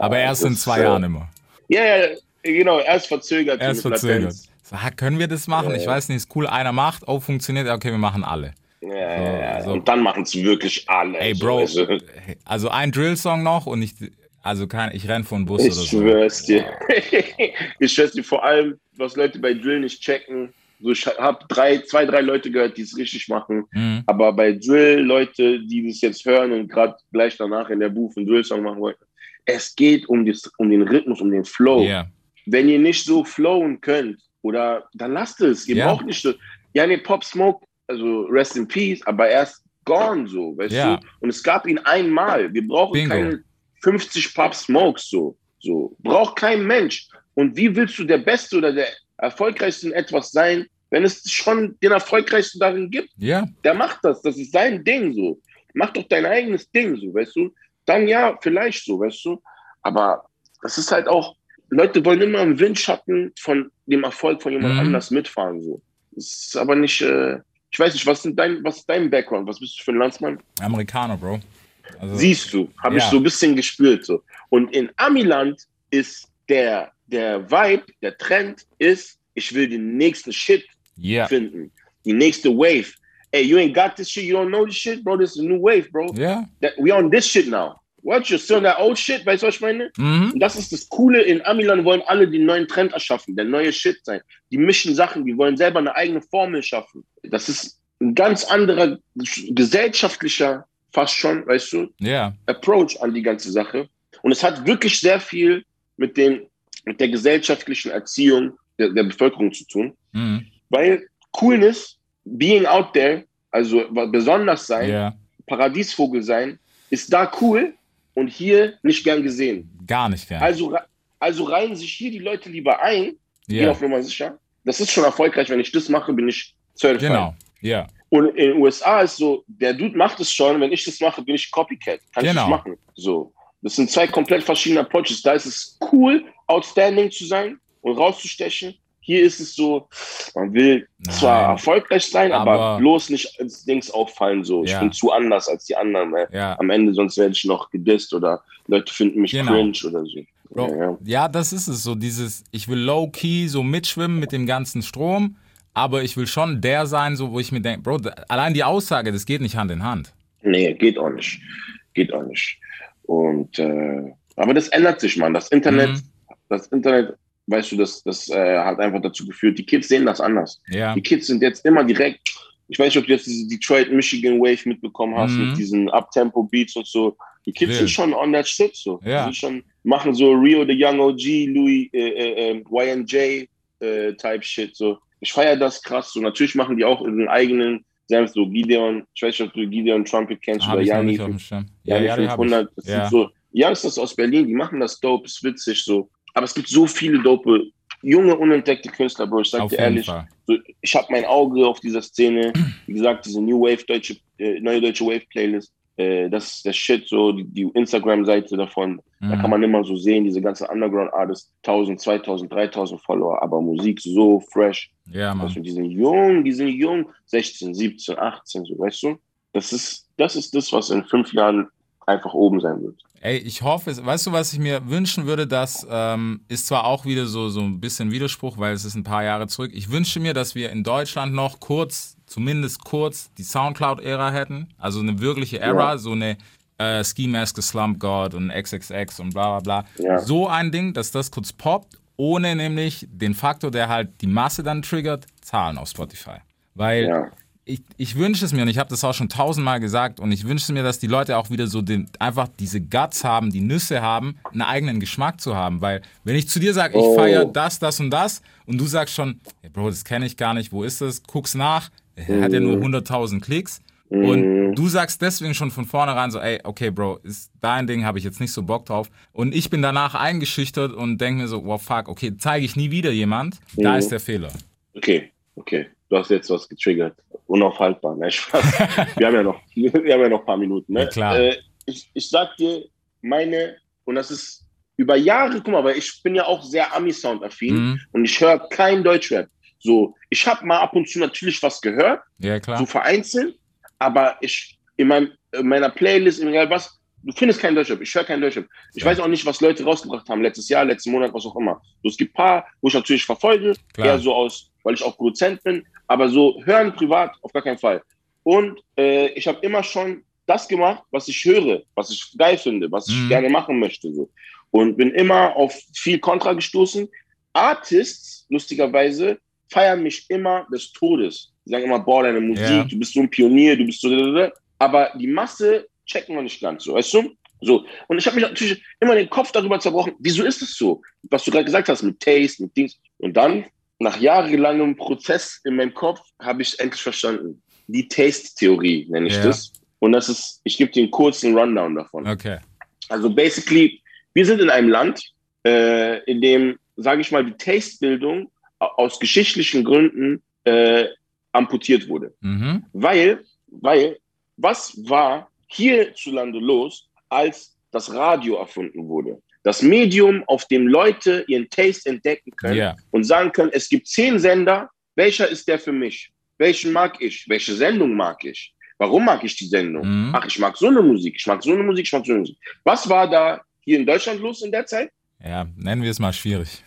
Aber erst in zwei äh, Jahren immer. Ja, ja, genau, erst verzögert. Erst verzögert. So, ah, können wir das machen? Ja, Ich weiß nicht, ist cool, einer macht, oh, funktioniert, okay, wir machen alle. Ja, so. Und dann machen es wirklich alle. Ey, so, Bro, du? also ein Drill-Song noch und ich, also kein, ich renn vor den Bus oder Ich so. schwör's dir. ich schwör's dir vor allem, was Leute bei Drill nicht checken. So, ich habe drei, zwei, drei Leute gehört, die es richtig machen. Mhm. Aber bei Drill, Leute, die das jetzt hören und gerade gleich danach in der Booth einen Drill-Song machen wollten, es geht um, das, um den Rhythmus, um den Flow. Ja, Wenn ihr nicht so flowen könnt, oder dann lasst es. Ihr Ja. braucht nicht so. Ja, nee, Pop Smoke, also rest in peace, aber er ist gone so, weißt Ja. du? Und es gab ihn einmal. Wir brauchen Bingo. keine 50 Pop Smokes so. so. Braucht kein Mensch. Und wie willst du der Beste oder der Erfolgreichste in etwas sein, wenn es schon den Erfolgreichsten darin gibt? ja, Der macht das. Das ist sein Ding so. Mach doch dein eigenes Ding so, weißt du? Dann ja, vielleicht so, weißt du? Aber das ist halt auch, Leute wollen immer im Windschatten von dem Erfolg von jemand Mhm. anders mitfahren so. Das ist aber nicht, äh, ich weiß nicht, was, dein, was ist dein Background? Was bist du für ein Landsmann? Amerikaner, Bro. Also, Siehst du, habe ich Ja. so ein bisschen gespürt so. Und in Amiland ist der, der Vibe, der Trend ist, ich will den nächsten Shit yeah. finden. Die nächste Wave. Ey, you ain't got this shit, you don't know this shit, bro. This is a new wave, bro. Ja. That, we on this shit now. What? You're still on that old shit? Weißt du, was ich meine? Mhm. Und das ist das Coole. In Amiland wollen alle den neuen Trend erschaffen, der neue Shit sein. Die mischen Sachen, die wollen selber eine eigene Formel schaffen. Das ist ein ganz anderer gesellschaftlicher, fast schon, weißt du, Ja. Approach an die ganze Sache. Und es hat wirklich sehr viel mit, den, mit der gesellschaftlichen Erziehung der, der Bevölkerung zu tun. Mhm. Weil Coolness, being out there, also besonders sein, Ja. Paradiesvogel sein, ist da cool und hier nicht gern gesehen. Gar nicht gern. Also, also reihen sich hier die Leute lieber ein, gehen ja. auf Nummer sicher. Das ist schon erfolgreich. Wenn ich das mache, bin ich certified. Genau. Ja. Und in den USA ist so, der Dude macht es schon, wenn ich das mache, bin ich Copycat. Kann ich Genau. das machen. So. Das sind zwei komplett verschiedene Approaches. Da ist es cool, outstanding zu sein und rauszustechen. Hier ist es so, man will Nein. zwar erfolgreich sein, aber, Aber- bloß nicht als Dings auffallen. So, ich Ja. bin zu anders als die anderen. Ja. Am Ende, sonst werde ich noch gedisst oder Leute finden mich Genau. cringe oder so. Bro, Ja, ja. das ist es so. Dieses, ich will low-key so mitschwimmen mit dem ganzen Strom, aber ich will schon der sein, so wo ich mir denke, Bro, allein die Aussage, das geht nicht Hand in Hand. Nee, geht auch nicht. Geht auch nicht. Und äh, aber das ändert sich, man. Das Internet, Mhm. Das Internet, weißt du, das, das äh, hat einfach dazu geführt, die Kids sehen das anders. Ja. Die Kids sind jetzt immer direkt, ich weiß nicht, ob du jetzt diese Detroit, Michigan Wave mitbekommen hast, Mhm. mit diesen Uptempo-Beats und so. Die Kids Wild. sind schon on that shit so. Ja. Die sind schon, machen so Rio the Young OG, Louis, äh, äh, äh, YNJ äh, Type Shit so. Ich feiere das krass so. Natürlich machen die auch ihren eigenen Senf, so Gideon, ich weiß nicht, ob du Gideon Trumpet kennst Hab oder Jani, Schirm. Jani die hab ich. 500. Das Ja. sind so Youngsters aus Berlin, die machen das dope, ist witzig so. Aber es gibt so viele dope, junge, unentdeckte Künstler, Bro. Ich sag Auf dir ehrlich, so, ich habe mein Auge auf dieser Szene. Wie gesagt, diese New Wave deutsche, äh, neue deutsche Wave Playlist. Äh, das ist der Shit, so die, die Instagram-Seite davon. Da Mhm. kann man immer so sehen, diese ganzen Underground-Artists, 1000, 2000, 3000 Follower, aber Musik so fresh. Ja, Mann. Du, die sind jung, die sind jung, 16, 17, 18, so, weißt du? Das ist, das ist das, was in fünf Jahren einfach oben sein wird. Ey, ich hoffe, es, weißt du, was ich mir wünschen würde, das ähm, ist zwar auch wieder so, so ein bisschen Widerspruch, weil es ist ein paar Jahre zurück. Ich wünsche mir, dass wir in Deutschland noch kurz, zumindest kurz, die Soundcloud-Ära hätten. Also eine wirkliche Ära, Ja. so eine äh, Ski Mask, Slump God und XXX und bla bla bla. Ja. So ein Ding, dass das kurz poppt, ohne nämlich den Faktor, der halt die Masse dann triggert, Zahlen auf Spotify. Weil Ja. Ich, ich wünsche es mir, und ich habe das auch schon tausendmal gesagt, und ich wünsche mir, dass die Leute auch wieder so den, einfach diese Guts haben, die Nüsse haben, einen eigenen Geschmack zu haben. Weil, wenn ich zu dir sage, ich Oh. feiere das, das und das, und du sagst schon, hey Bro, das kenne ich gar nicht, wo ist das? Guck's nach, er hat ja nur 100.000 Klicks. Und du sagst deswegen schon von vornherein so, ey, okay, Bro, ist dein Ding, habe ich jetzt nicht so Bock drauf. Und ich bin danach eingeschüchtert und denke mir so, wow, fuck, okay, zeige ich nie wieder jemand. Da Mhm. ist der Fehler. Okay, okay. Du hast jetzt was getriggert. Unaufhaltbar, ne? Spaß. wir haben ja noch, wir haben ja noch ein paar Minuten, ne? Ja, klar. Äh, ich, ich sag dir, meine, und das ist über Jahre, guck mal, weil ich bin ja auch sehr Ami-Sound-affin Mhm. und ich höre kein Deutschrap. So, ich habe mal ab und zu natürlich was gehört, Ja, klar. so vereinzelt, aber ich in, meinem, in meiner Playlist, egal was, du findest kein Deutschrap, ich höre kein Deutschrap. Ich Ja. weiß auch nicht, was Leute rausgebracht haben, letztes Jahr, letzten Monat, was auch immer. So, es gibt ein paar, wo ich natürlich verfolge, Klar. eher so aus, weil ich auch Produzent bin, aber so hören privat auf gar keinen Fall. Und äh, ich habe immer schon das gemacht, was ich höre, was ich geil finde, was ich Mhm. gerne machen möchte. So. Und bin immer auf viel Kontra gestoßen. Artists, lustigerweise, feiern mich immer des Todes. Die sagen immer, boah, deine Musik, Ja. du bist so ein Pionier, du bist so. Aber die Masse checken wir nicht ganz so, weißt du? So. Und ich habe mich natürlich immer den Kopf darüber zerbrochen, wieso ist es so? Was du gerade gesagt hast, mit Taste, mit Dings. Und dann, nach jahrelangem Prozess in meinem Kopf, habe ich es endlich verstanden. Die Taste-Theorie nenne ich Ja. das. Und das ist, ich gebe dir einen kurzen Rundown davon. Okay. Also basically, wir sind in einem Land, äh, in dem, sage ich mal, die Taste-Bildung aus geschichtlichen Gründen äh, amputiert wurde. Mhm. Weil, weil, was war hierzulande los, als das Radio erfunden wurde? Das Medium, auf dem Leute ihren Taste entdecken können Ja. und sagen können, es gibt zehn Sender, welcher ist der für mich? Welchen mag ich? Welche Sendung mag ich? Warum mag ich die Sendung? Mhm. Ach, ich mag so eine Musik, ich mag so eine Musik, ich mag so eine Musik. Was war da hier in Deutschland los in der Zeit? Ja, nennen wir es mal schwierig.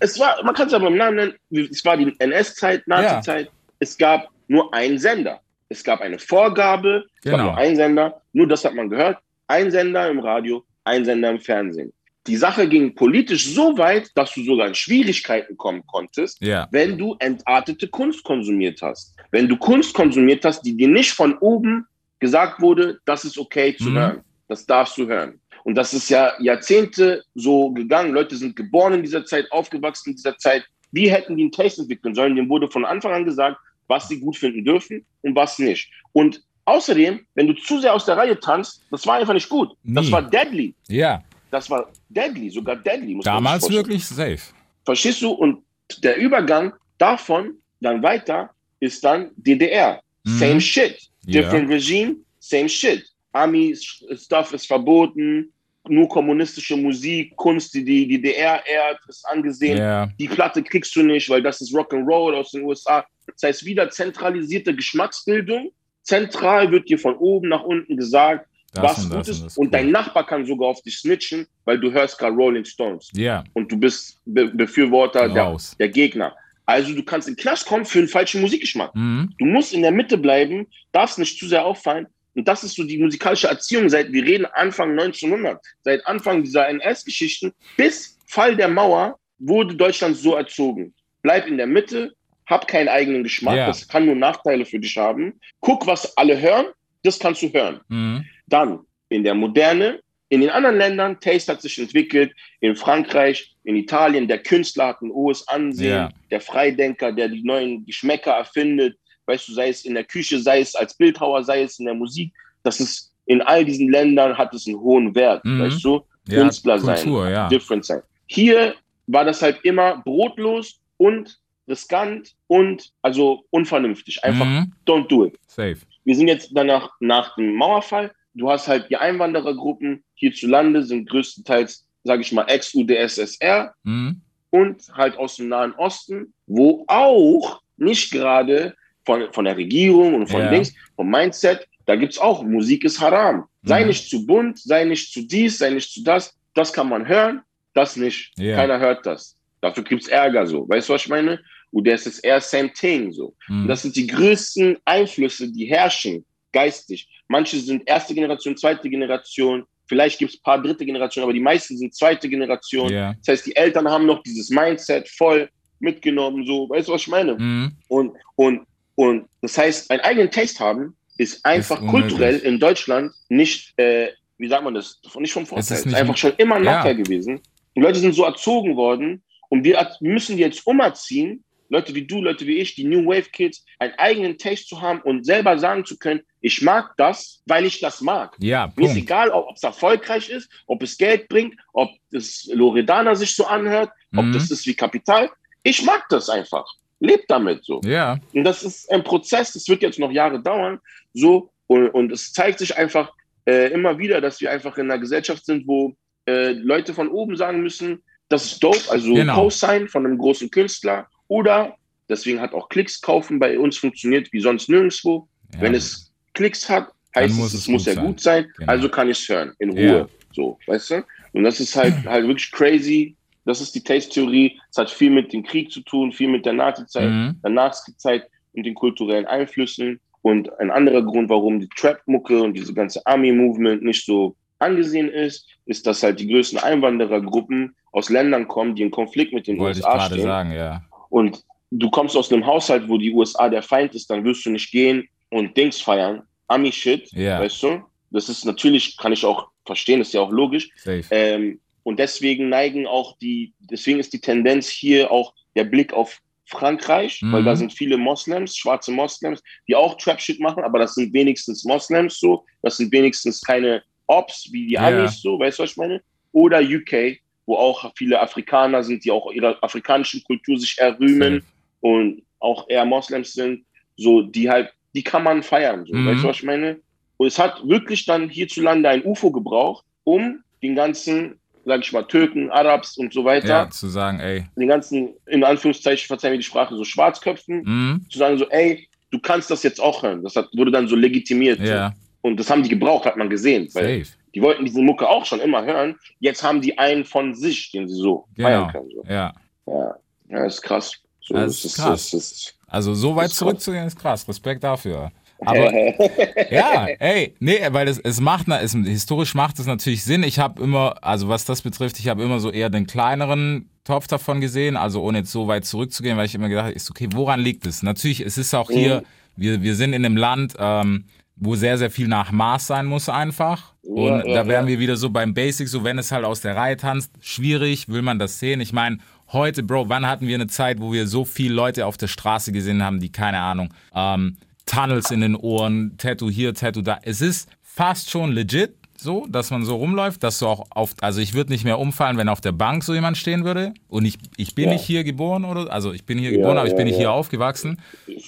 Es war, man kann es aber im Namen nennen, es war die NS-Zeit, Nazi-Zeit. Es gab nur einen Sender. Es gab eine Vorgabe, es Genau. gab nur einen Sender, nur das hat man gehört. Ein Sender im Radio, ein Sender im Fernsehen. Die Sache ging politisch so weit, dass du sogar in Schwierigkeiten kommen konntest, Ja. wenn du entartete Kunst konsumiert hast. Wenn du Kunst konsumiert hast, die dir nicht von oben gesagt wurde, das ist okay zu Mhm. hören. Das darfst du hören. Und das ist ja Jahrzehnte so gegangen. Leute sind geboren in dieser Zeit, aufgewachsen in dieser Zeit. Wie hätten die einen Taste entwickeln sollen? Dem wurde von Anfang an gesagt, was sie gut finden dürfen und was nicht. Und außerdem, wenn du zu sehr aus der Reihe tanzt, das war einfach nicht gut. Das Nie. war deadly. Ja. Das war deadly, sogar deadly. Damals wirklich safe. Verstehst du? Und der Übergang davon dann weiter ist dann DDR. Mhm. Same shit. Different regime, same shit. Army-Stuff ist verboten, nur kommunistische Musik, Kunst, die die DDR ehrt, ist angesehen. Ja. Die Platte kriegst du nicht, weil das ist Rock'n'Roll aus den USA. Das heißt, wieder zentralisierte Geschmacksbildung. Zentral wird dir von oben nach unten gesagt, Das was gut ist. und cool. dein Nachbar kann sogar auf dich snitchen, weil du hörst gerade Rolling Stones Ja. und du bist Be Befürworter der, der Gegner. Also du kannst in den Knast kommen für einen falschen Musikgeschmack. Mhm. Du musst in der Mitte bleiben, darfst nicht zu sehr auffallen. Und das ist so die musikalische Erziehung seit, wir reden Anfang 1900, seit Anfang dieser NS-Geschichten bis Fall der Mauer wurde Deutschland so erzogen. Bleib in der Mitte, hab keinen eigenen Geschmack, Ja. das kann nur Nachteile für dich haben. Guck, was alle hören, das kannst du hören. Mhm. Dann in der Moderne, in den anderen Ländern, Taste hat sich entwickelt, in Frankreich, in Italien, der Künstler hat ein hohes Ansehen, Ja. der Freidenker, der die neuen Geschmäcker erfindet, weißt du, sei es in der Küche, sei es als Bildhauer, sei es in der Musik, das ist in all diesen Ländern hat es einen hohen Wert, Mhm. weißt du? Ja, Künstler Kultur, sein, ja. different sein. Hier war das halt immer brotlos und riskant und also unvernünftig. Einfach Mhm. don't do it. Safe. Wir sind jetzt danach nach dem Mauerfall. Du hast halt die Einwanderergruppen hierzulande sind größtenteils, sage ich mal, Ex-UdSSR Mhm. und halt aus dem Nahen Osten, wo auch nicht gerade von, von der Regierung und von Ja. Dings, vom Mindset, da gibt's auch, Musik ist haram. Sei Mhm. nicht zu bunt, sei nicht zu dies, sei nicht zu das. Das kann man hören, das nicht. Ja. Keiner hört das. Dafür gibt's Ärger so. Weißt du, was ich meine? Und das ist eher same thing so. Mhm. Das sind die größten Einflüsse, die herrschen, geistig. Manche sind erste Generation, zweite Generation. Vielleicht gibt es ein paar dritte Generation, aber die meisten sind zweite Generation. Ja. Das heißt, die Eltern haben noch dieses Mindset voll mitgenommen, so, weißt du, was ich meine? Mhm. Und, und, und das heißt, einen eigenen Taste haben ist einfach unmöglich. kulturell in Deutschland nicht, äh, wie sagt man das, nicht vom Vorteil. ist Es ist, einfach schon immer ein Ja. Nachteil gewesen. Die Leute sind so erzogen worden und wir müssen jetzt umerziehen, Leute wie du, Leute wie ich, die New Wave Kids, einen eigenen Taste zu haben und selber sagen zu können, ich mag das, weil ich das mag. Ja, Mir ist egal, ob es erfolgreich ist, ob es Geld bringt, ob es Loredana sich so anhört, ob Mhm. das ist wie Kapital. Ich mag das einfach. Lebt damit so. Ja, Und das ist ein Prozess, das wird jetzt noch Jahre dauern. So, und, und es zeigt sich einfach äh, immer wieder, dass wir einfach in einer Gesellschaft sind, wo äh, Leute von oben sagen müssen, das ist dope, also Genau. Co-Sign von einem großen Künstler. Oder deswegen hat auch Klicks kaufen bei uns funktioniert wie sonst nirgendwo. ja. Wenn es Klicks hat, heißt es, es muss ja gut sein, Genau. also kann ich es hören, in Ruhe. Ja. So, weißt du? Und das ist halt, halt wirklich crazy. Das ist die Taste-Theorie. Es hat viel mit dem Krieg zu tun, viel mit der Nazi-Zeit, Mhm. der Nazi-Zeit und den kulturellen Einflüssen. Und ein anderer Grund, warum die Trap-Mucke und diese ganze Army-Movement nicht so angesehen ist, ist, dass halt die größten Einwanderergruppen aus Ländern kommen, die in Konflikt mit den Wollte ich USA gerade stehen. sagen, ja. Und du kommst aus einem Haushalt, wo die USA der Feind ist, dann wirst du nicht gehen und Dings feiern. Ami-Shit, Ja. weißt du? Das ist natürlich, kann ich auch verstehen, ist ja auch logisch. Ähm, und deswegen neigen auch die, deswegen ist die Tendenz hier auch der Blick auf Frankreich, Mhm. weil da sind viele Moslems, schwarze Moslems, die auch Trap-Shit machen, aber das sind wenigstens Moslems so, das sind wenigstens keine Ops wie die Ja. Amis so, weißt du, was ich meine? Oder UK, wo auch viele Afrikaner sind, die auch ihrer afrikanischen Kultur sich errühmen Safe. und auch eher Moslems sind, so die halt, die kann man feiern, so, Mhm. weißt du, was ich meine? Und es hat wirklich dann hierzulande ein UFO gebraucht, um den ganzen, sag ich mal, Türken, Arabs und so weiter, Ja, zu sagen, ey. den ganzen, in Anführungszeichen, verzeih mir die Sprache, so Schwarzköpfen, Mhm. zu sagen so, ey, du kannst das jetzt auch hören. Das hat, wurde dann so legitimiert. Ja, So. Und das haben die gebraucht, hat man gesehen. Weil safe. die wollten diese Mucke auch schon immer hören. Jetzt haben die einen von sich, den sie so Genau. feiern können. So. Ja. Ja. ja, ist krass. So, Das ist krass. Das ist, Also so weit ist zurückzugehen ist krass. Respekt dafür. Aber ja, ey, nee, weil es, es macht, es, historisch macht es natürlich Sinn. Ich habe immer, also was das betrifft, ich habe immer so eher den kleineren Topf davon gesehen, also ohne jetzt so weit zurückzugehen, weil ich immer gedacht habe, ist okay, woran liegt es? Natürlich, es ist auch hier, Mhm. wir, wir sind in einem Land, ähm, wo sehr, sehr viel nach Maß sein muss einfach. Und Ja, da wären wir wieder so beim Basic, so wenn es halt aus der Reihe tanzt, schwierig, will man das sehen. Ich meine, heute, Bro, wann hatten wir eine Zeit, wo wir so viele Leute auf der Straße gesehen haben, die, keine Ahnung, ähm, Tunnels in den Ohren, Tattoo hier, Tattoo da. Es ist fast schon legit so, dass man so rumläuft, dass du auch auf, also ich würde nicht mehr umfallen, wenn auf der Bank so jemand stehen würde. Und ich, ich bin Ja. nicht hier geboren oder, also ich bin hier Ja, geboren, aber ich ja, bin nicht ja. hier aufgewachsen.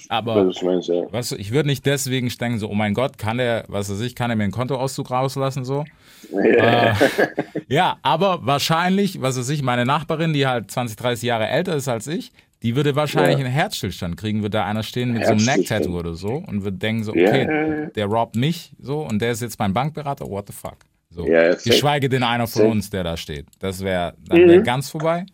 Aber meins, ja. Weißt du, ich würde nicht deswegen denken, so, oh mein Gott, kann der, was weiß ich, kann er mir einen Kontoauszug rauslassen, so. Äh, ja, aber wahrscheinlich, was weiß ich, meine Nachbarin, die halt 20, 30 Jahre älter ist als ich, die würde wahrscheinlich Ja. einen Herzstillstand kriegen, würde da einer stehen mit so einem. Neck-Tattoo oder so und würde denken so, okay, ja, der robbt mich, so, und der ist jetzt mein Bankberater, what the fuck. So. Ja. Geschweige denn einer von uns, der da steht. Das wäre, dann wäre Mhm. ganz vorbei.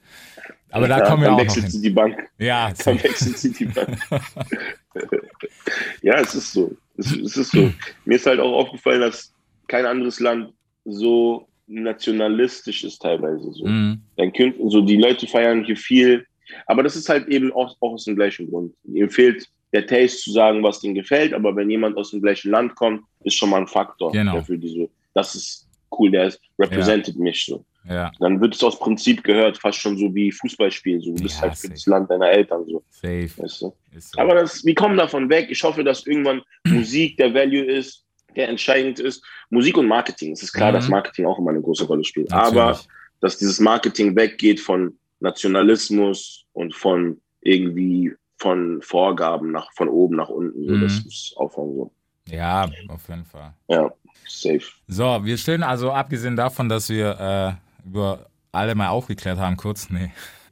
Aber da ja, kommen wir auch noch wechselt hin. sie die Bank. Ja, Dann wechselt sie die Bank. ja, es ist so. Es, es ist so. Mir ist halt auch aufgefallen, dass kein anderes Land so nationalistisch ist teilweise so. Mhm. Dann könnten so die Leute feiern hier viel, aber das ist halt eben auch, auch aus dem gleichen Grund. Ihm fehlt der Taste zu sagen, was denen gefällt, aber wenn jemand aus dem gleichen Land kommt, ist schon mal ein Faktor Genau. dafür, die so, das ist cool, der ist represented mich so. Ja, dann wird es aus Prinzip gehört, fast schon so wie Fußballspielen. So, du bist Ja, halt für safe. das Land deiner Eltern so. safe. Weißt du? So. Aber das, wir kommen davon weg. Ich hoffe, dass irgendwann Musik der Value ist, der entscheidend ist. Musik und Marketing. Es ist klar, Mhm. dass Marketing auch immer eine große Rolle spielt. Natürlich. Aber dass dieses Marketing weggeht von Nationalismus und von irgendwie von Vorgaben nach von oben nach unten. So, Mhm. Das muss aufhören. So. Ja, auf jeden Fall. Ja, safe. So, wir stehen also, abgesehen davon, dass wir äh, über alle mal aufgeklärt haben, kurz, nee.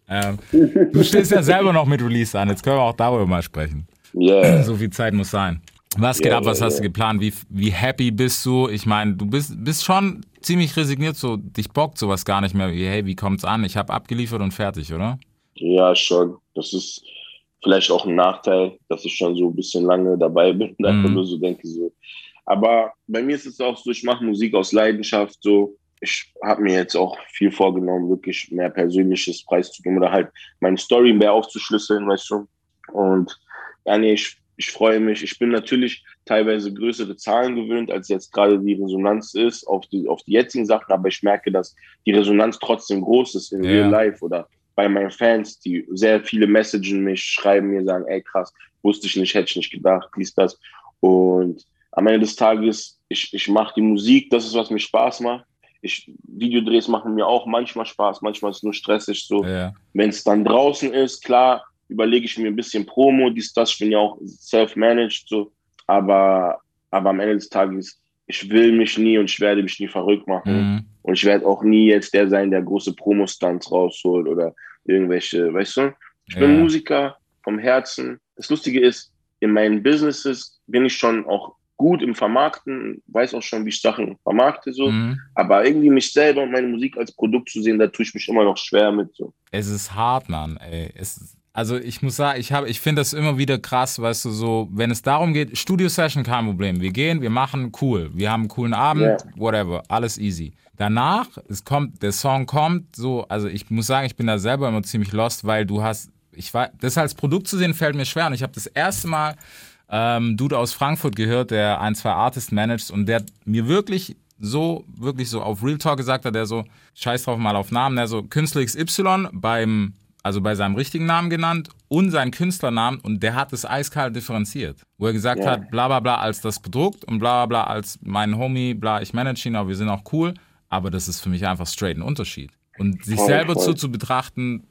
Ähm, du stehst ja selber noch mit Release an, jetzt können wir auch darüber mal sprechen. Yeah. So viel Zeit muss sein. Was geht Ja, ab, was ja, hast du geplant, wie, wie happy bist du? Ich meine, du bist, bist schon ziemlich resigniert, so dich bockt sowas gar nicht mehr, wie, hey, wie kommt's an? Ich habe abgeliefert und fertig, oder? Ja, schon. Das ist vielleicht auch ein Nachteil, dass ich schon so ein bisschen lange dabei bin und einfach Mhm. nur so denke so. Aber bei mir ist es auch so, ich mache Musik aus Leidenschaft so. Ich habe mir jetzt auch viel vorgenommen, wirklich mehr Persönliches preiszugeben oder halt meine Story mehr aufzuschlüsseln, weißt du. Und ja, nee, ich, ich freue mich. Ich bin natürlich teilweise größere Zahlen gewöhnt, als jetzt gerade die Resonanz ist auf die, auf die jetzigen Sachen, aber ich merke, dass die Resonanz trotzdem groß ist in Ja. Real Life oder bei meinen Fans, die sehr viele messagen mich, schreiben mir, sagen, ey krass, wusste ich nicht, hätte ich nicht gedacht, dies, das. Und am Ende des Tages, ich, ich mache die Musik, das ist, was mir Spaß macht. Ich, Videodrehs machen mir auch manchmal Spaß, manchmal ist es nur stressig so. Ja. Wenn es dann draußen ist, klar, überlege ich mir ein bisschen Promo, dies, das, ich bin ja auch self-managed, so. Aber, aber am Ende des Tages, ich will mich nie und ich werde mich nie verrückt machen. Mhm. Und ich werde auch nie jetzt der sein, der große Promo-Stunts rausholt oder irgendwelche, weißt du? Ich bin Ja. Musiker vom Herzen. Das Lustige ist, in meinen Businesses bin ich schon auch gut im Vermarkten, weiß auch schon, wie ich Sachen vermarkte, so. Mhm. Aber irgendwie mich selber und meine Musik als Produkt zu sehen, da tue ich mich immer noch schwer mit, so. Es ist hart, Mann, ey. Es ist, also ich muss sagen, ich, hab- ich finde das immer wieder krass, weißt du, so, wenn es darum geht, Studio-Session, kein Problem. Wir gehen, wir machen, cool. Wir haben einen coolen Abend, Ja. whatever, alles easy. Danach, es kommt, der Song kommt, so, also ich muss sagen, ich bin da selber immer ziemlich lost, weil du hast, ich war, das als Produkt zu sehen, fällt mir schwer. Und ich habe das erste Mal ähm, Dude aus Frankfurt gehört, der ein, zwei Artists managt und der mir wirklich so, wirklich so auf Real Talk gesagt hat, der so, scheiß drauf mal auf Namen, der so Künstler XY beim, also bei seinem richtigen Namen genannt und seinen Künstlernamen und der hat es eiskalt differenziert. Wo er gesagt Ja. hat, bla bla bla als das Produkt und bla bla bla als mein Homie, bla, ich manage ihn, aber wir sind auch cool, aber das ist für mich einfach straight ein Unterschied. Und sich Voll, selber voll. zu, zu betrachten,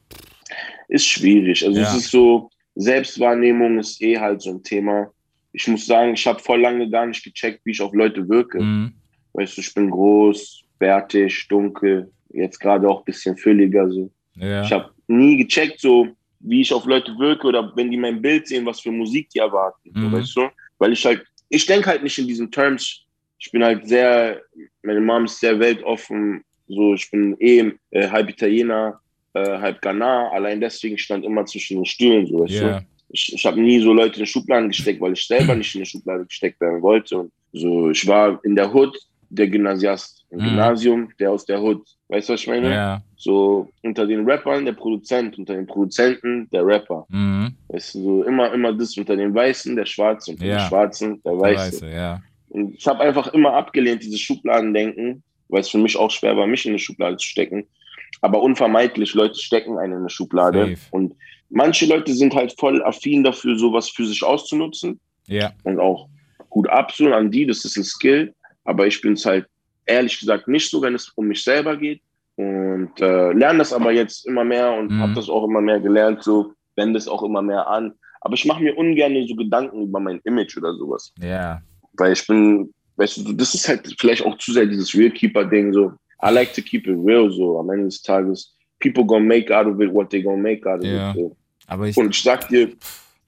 Ist schwierig. Also Ja. es ist so, Selbstwahrnehmung ist eh halt so ein Thema. Ich muss sagen, ich habe voll lange gar nicht gecheckt, wie ich auf Leute wirke. mh, Weißt du, ich bin groß, bärtig, dunkel, jetzt gerade auch ein bisschen fülliger. So. ja, Ich habe nie gecheckt, so wie ich auf Leute wirke oder wenn die mein Bild sehen, was für Musik die erwarten. Mhm. So, weißt du? Weil ich halt, ich denke halt nicht in diesen Terms. Ich bin halt sehr, meine Mom ist sehr weltoffen. So, ich bin eh äh, halb Italiener, äh, halb Ghana. Allein deswegen stand immer zwischen den Stühlen. So, weißt ja, du? Ich, ich habe nie so Leute in Schubladen gesteckt, weil ich selber nicht in eine Schublade gesteckt werden wollte. Und so, ich war in der Hood der Gymnasiast, im Mhm. Gymnasium, der aus der Hood. Weißt du, was ich meine? ja, So unter den Rappern der Produzent, unter den Produzenten der Rapper. mhm, Weißt du, so immer, immer das unter den Weißen der Schwarze, unter Ja. den Schwarzen der Weiße. weiße, ja, Und ich habe einfach immer abgelehnt, dieses Schubladendenken, weil es für mich auch schwer war, mich in eine Schublade zu stecken. Aber unvermeidlich, Leute stecken einen in eine Schublade. Safe. Und manche Leute sind halt voll affin dafür, sowas für sich auszunutzen ja, und auch gut absolut an die, das ist ein Skill. Aber ich bin es halt ehrlich gesagt nicht so, wenn es um mich selber geht. Und äh, lerne das aber jetzt immer mehr und Mhm. habe das auch immer mehr gelernt, so wende es auch immer mehr an. Aber ich mache mir ungern so Gedanken über mein Image oder sowas. ja, Weil ich bin, weißt du, das ist halt vielleicht auch zu sehr dieses Real Keeper-Ding so. I like to keep it real so. Am Ende des Tages, people gonna make out of it what they gonna make out of Ja. it. So. aber ich, Und ich sag dir,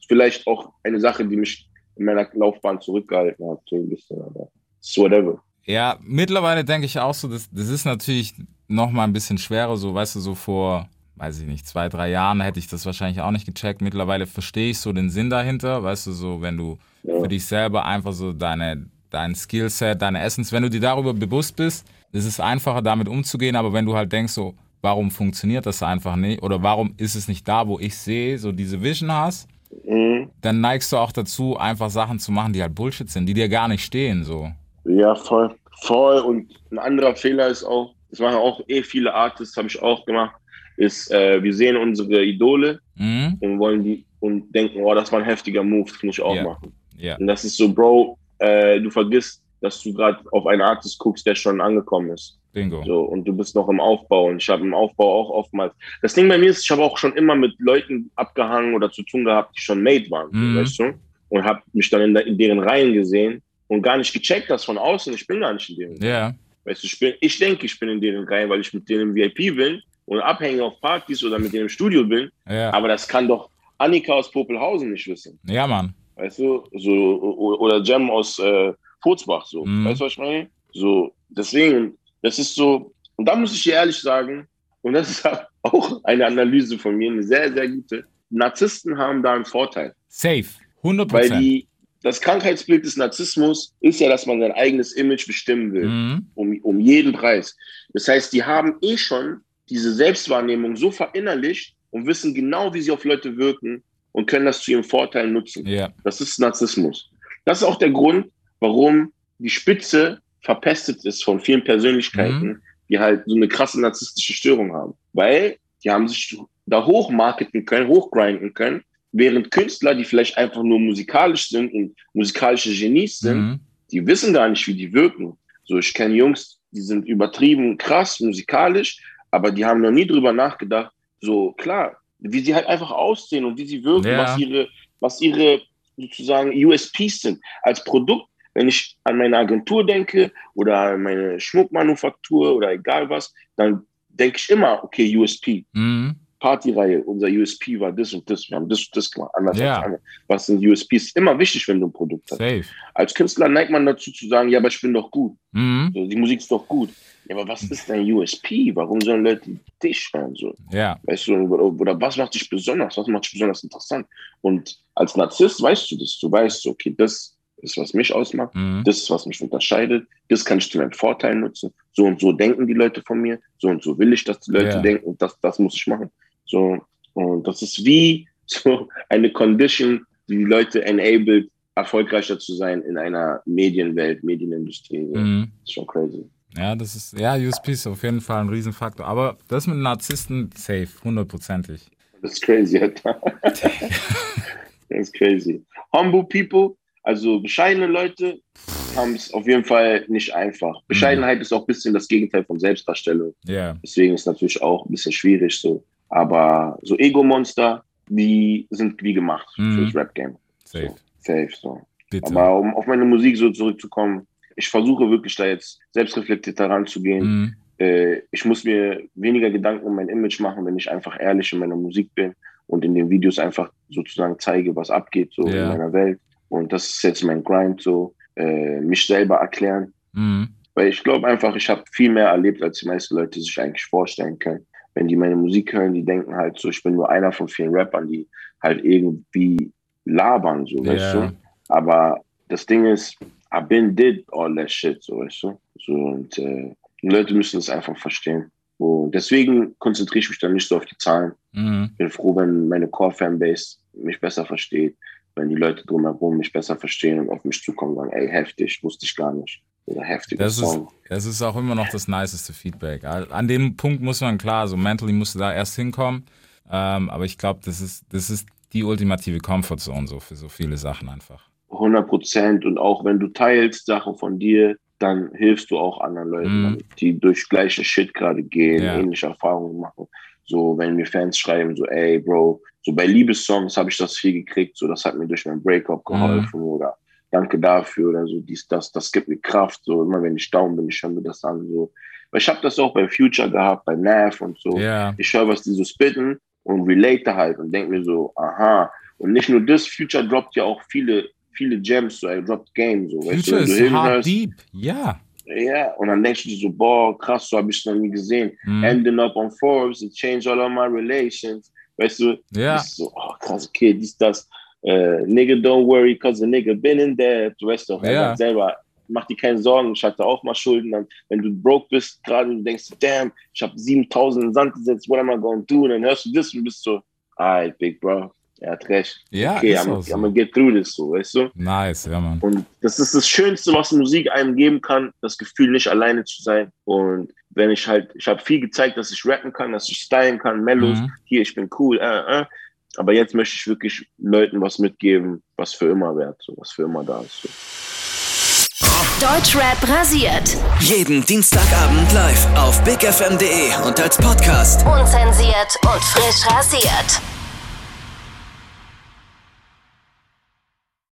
vielleicht auch eine Sache, die mich in meiner Laufbahn zurückgehalten hat, so ein bisschen, aber it's whatever. Ja, mittlerweile denke ich auch so, das, das ist natürlich noch mal ein bisschen schwerer, so, weißt du, so vor, weiß ich nicht, zwei, drei Jahren hätte ich das wahrscheinlich auch nicht gecheckt. Mittlerweile verstehe ich so den Sinn dahinter, weißt du, so, wenn du Ja. für dich selber einfach so deine, dein Skillset, deine Essence, wenn du dir darüber bewusst bist, ist es einfacher, damit umzugehen, aber wenn du halt denkst, so, warum funktioniert das einfach nicht oder warum ist es nicht da, wo ich sehe, so diese Vision hast, Mhm. dann neigst du auch dazu, einfach Sachen zu machen, die halt Bullshit sind, die dir gar nicht stehen, so. Ja, voll. Voll. Und ein anderer Fehler ist auch, das machen auch eh viele Artists, habe ich auch gemacht, ist, äh, wir sehen unsere Idole Mhm. und wollen die und denken, oh, das war ein heftiger Move, das muss ich auch Ja. machen. Ja. Und das ist so, Bro, äh, du vergisst, dass du gerade auf einen Artist guckst, der schon angekommen ist. Bingo. So, und du bist noch im Aufbau. Und ich habe im Aufbau auch oftmals. Das Ding bei mir ist, ich habe auch schon immer mit Leuten abgehangen oder zu tun gehabt, die schon made waren, Mhm. weißt du? Und habe mich dann in, der, in deren Reihen gesehen und gar nicht gecheckt, dass von außen, ich bin gar nicht in deren Ja. Weißt du, ich, bin, ich denke, ich bin in deren Reihen, weil ich mit denen im VIP bin und abhänge auf Partys oder mit denen im Studio bin. Ja. Aber das kann doch Annika aus Popelhausen nicht wissen. Ja, Mann. Weißt du? So, oder Jem aus äh, Furzbach, so. Mhm. Weißt du, was ich meine? So, deswegen, das ist so, und da muss ich dir ehrlich sagen, und das ist auch eine Analyse von mir, eine sehr, sehr gute. Narzissten haben da einen Vorteil, Safe. 100 weil Prozent. die, das Krankheitsbild des Narzissmus ist ja, dass man sein eigenes Image bestimmen will Mhm. um, um jeden Preis. Das heißt, die haben eh schon diese Selbstwahrnehmung so verinnerlicht und wissen genau, wie sie auf Leute wirken und können das zu ihrem Vorteil nutzen. Ja. Das ist Narzissmus. Das ist auch der Grund, warum die Spitze verpestet ist von vielen Persönlichkeiten, Mhm. die halt so eine krasse narzisstische Störung haben. Weil die haben sich da hochmarketen können, hochgrinden können, während Künstler, die vielleicht einfach nur musikalisch sind und musikalische Genies sind, Mhm. die wissen gar nicht, wie die wirken. So, ich kenne Jungs, die sind übertrieben krass musikalisch, aber die haben noch nie drüber nachgedacht, so klar, wie sie halt einfach aussehen und wie sie wirken, Ja. was ihre, was ihre sozusagen USPs sind. Als Produkt, wenn ich an meine Agentur denke oder an meine Schmuckmanufaktur oder egal was, dann denke ich immer, okay, USP. Mhm. Partyreihe, unser USP war das und das, wir haben das und das gemacht, anders Ja. als andere. Was sind USPs? Immer wichtig, wenn du ein Produkt hast. Safe. Als Künstler neigt man dazu zu sagen, ja, aber ich bin doch gut. Mhm. So, die Musik ist doch gut. Ja, aber was ist dein USP? Warum sollen Leute dich hören? So? Ja. Weißt du, oder, was macht dich besonders? Was macht dich besonders interessant? Und als Narzisst weißt du das. Du weißt, okay, das ist, was mich ausmacht. Mhm. Das ist, was mich unterscheidet. Das kann ich zu meinem Vorteil nutzen. So und so denken die Leute von mir. So und so will ich, dass die Leute Ja. denken. Und das, das muss ich machen. So, und das ist wie so eine Condition, die die Leute enabled, erfolgreicher zu sein in einer Medienwelt, Medienindustrie. Mhm. Das ist schon crazy. Ja, das ist, ja, USP ist auf jeden Fall ein Riesenfaktor. Aber das mit Narzissten, safe, hundertprozentig. Das ist crazy, Alter. das ist crazy. Humble people, also bescheidene Leute, haben es auf jeden Fall nicht einfach. Bescheidenheit ist auch ein bisschen das Gegenteil von Selbstdarstellung. Ja. Deswegen ist es natürlich auch ein bisschen schwierig so. Aber so Ego-Monster, die sind wie gemacht Mhm. fürs Rap-Game. Safe. So, safe, so. Bitte. Aber um auf meine Musik so zurückzukommen, ich versuche wirklich da jetzt selbstreflektiert heranzugehen. Mhm. Äh, ich muss mir weniger Gedanken um mein Image machen, wenn ich einfach ehrlich in meiner Musik bin und in den Videos einfach sozusagen zeige, was abgeht so Ja. in meiner Welt. Und das ist jetzt mein Grind, so äh, mich selber erklären. Mhm. Weil ich glaube einfach, ich habe viel mehr erlebt, als die meisten Leute sich eigentlich vorstellen können. Wenn die meine Musik hören, die denken halt so, ich bin nur einer von vielen Rappern, die halt irgendwie labern, so, weißt Ja. du? Aber das Ding ist, I've been did all that shit, so, weißt du? So, und äh, die Leute müssen es einfach verstehen. Und deswegen konzentriere ich mich dann nicht so auf die Zahlen. Mhm. Bin froh, wenn meine Core-Fanbase mich besser versteht, wenn die Leute drumherum mich besser verstehen und auf mich zukommen und sagen, ey, heftig, wusste ich gar nicht. Oder heftiger Das ist, Song. das ist auch immer noch das niceste Feedback. An dem Punkt muss man klar, so mentally musst du da erst hinkommen. Ähm, aber ich glaube, das ist, das ist die ultimative Comfortzone so für so viele Sachen einfach. 100 Prozent. Und auch wenn du teilst Sachen von dir, dann hilfst du auch anderen Leuten, Mhm. damit, die durch gleichen Shit gerade gehen, Ja. ähnliche Erfahrungen machen. So, wenn mir Fans schreiben, so, ey, Bro, so bei Liebessongs habe ich das viel gekriegt, so, das hat mir durch mein Breakup geholfen oder danke dafür oder so, dies, das, das gibt mir Kraft, so, immer wenn ich down bin, ich höre mir das an, so. Weil ich habe das auch bei Future gehabt, bei Nav und so. Ja, Ich höre, was die so spitten und relate halt und denke mir so, aha. Und nicht nur das, Future droppt ja auch viele, viele Gems, so, er droppt Game, so, weißt Future wenn du ist hard hinhörst, deep. Ja. ja, und dann denkst du so, boah, krass, so habe ich es noch nie gesehen. Mhm. Ending up on Forbes, it changed all of my relations. Weißt du, Ja. ich so, oh, krass, okay, dies, das. Äh, nigga, don't worry, cause the nigga been in there. Du weißt doch, Ja. selber, mach dir keine Sorgen, ich hatte auch mal Schulden. Dann, wenn du broke bist, gerade du denkst, damn, ich habe 7000 in den Sand gesetzt, what am I gonna do? Und dann hörst du das und bist so, alright, big bro, er hat recht. Ja, okay, ist I'm, so. I'm gonna get through this, so, weißt du? Nice, ja, Mann. Und das ist das Schönste, was Musik einem geben kann, das Gefühl, nicht alleine zu sein. Und wenn ich halt, ich habe viel gezeigt, dass ich rappen kann, dass ich stylen kann, Mellos, Mhm. hier, ich bin cool, äh, äh. Aber jetzt möchte ich wirklich Leuten was mitgeben, was für immer wert, so, was für immer da ist. So. Deutschrap rasiert. Jeden Dienstagabend live auf bigfm.de und als Podcast. Unzensiert und frisch rasiert.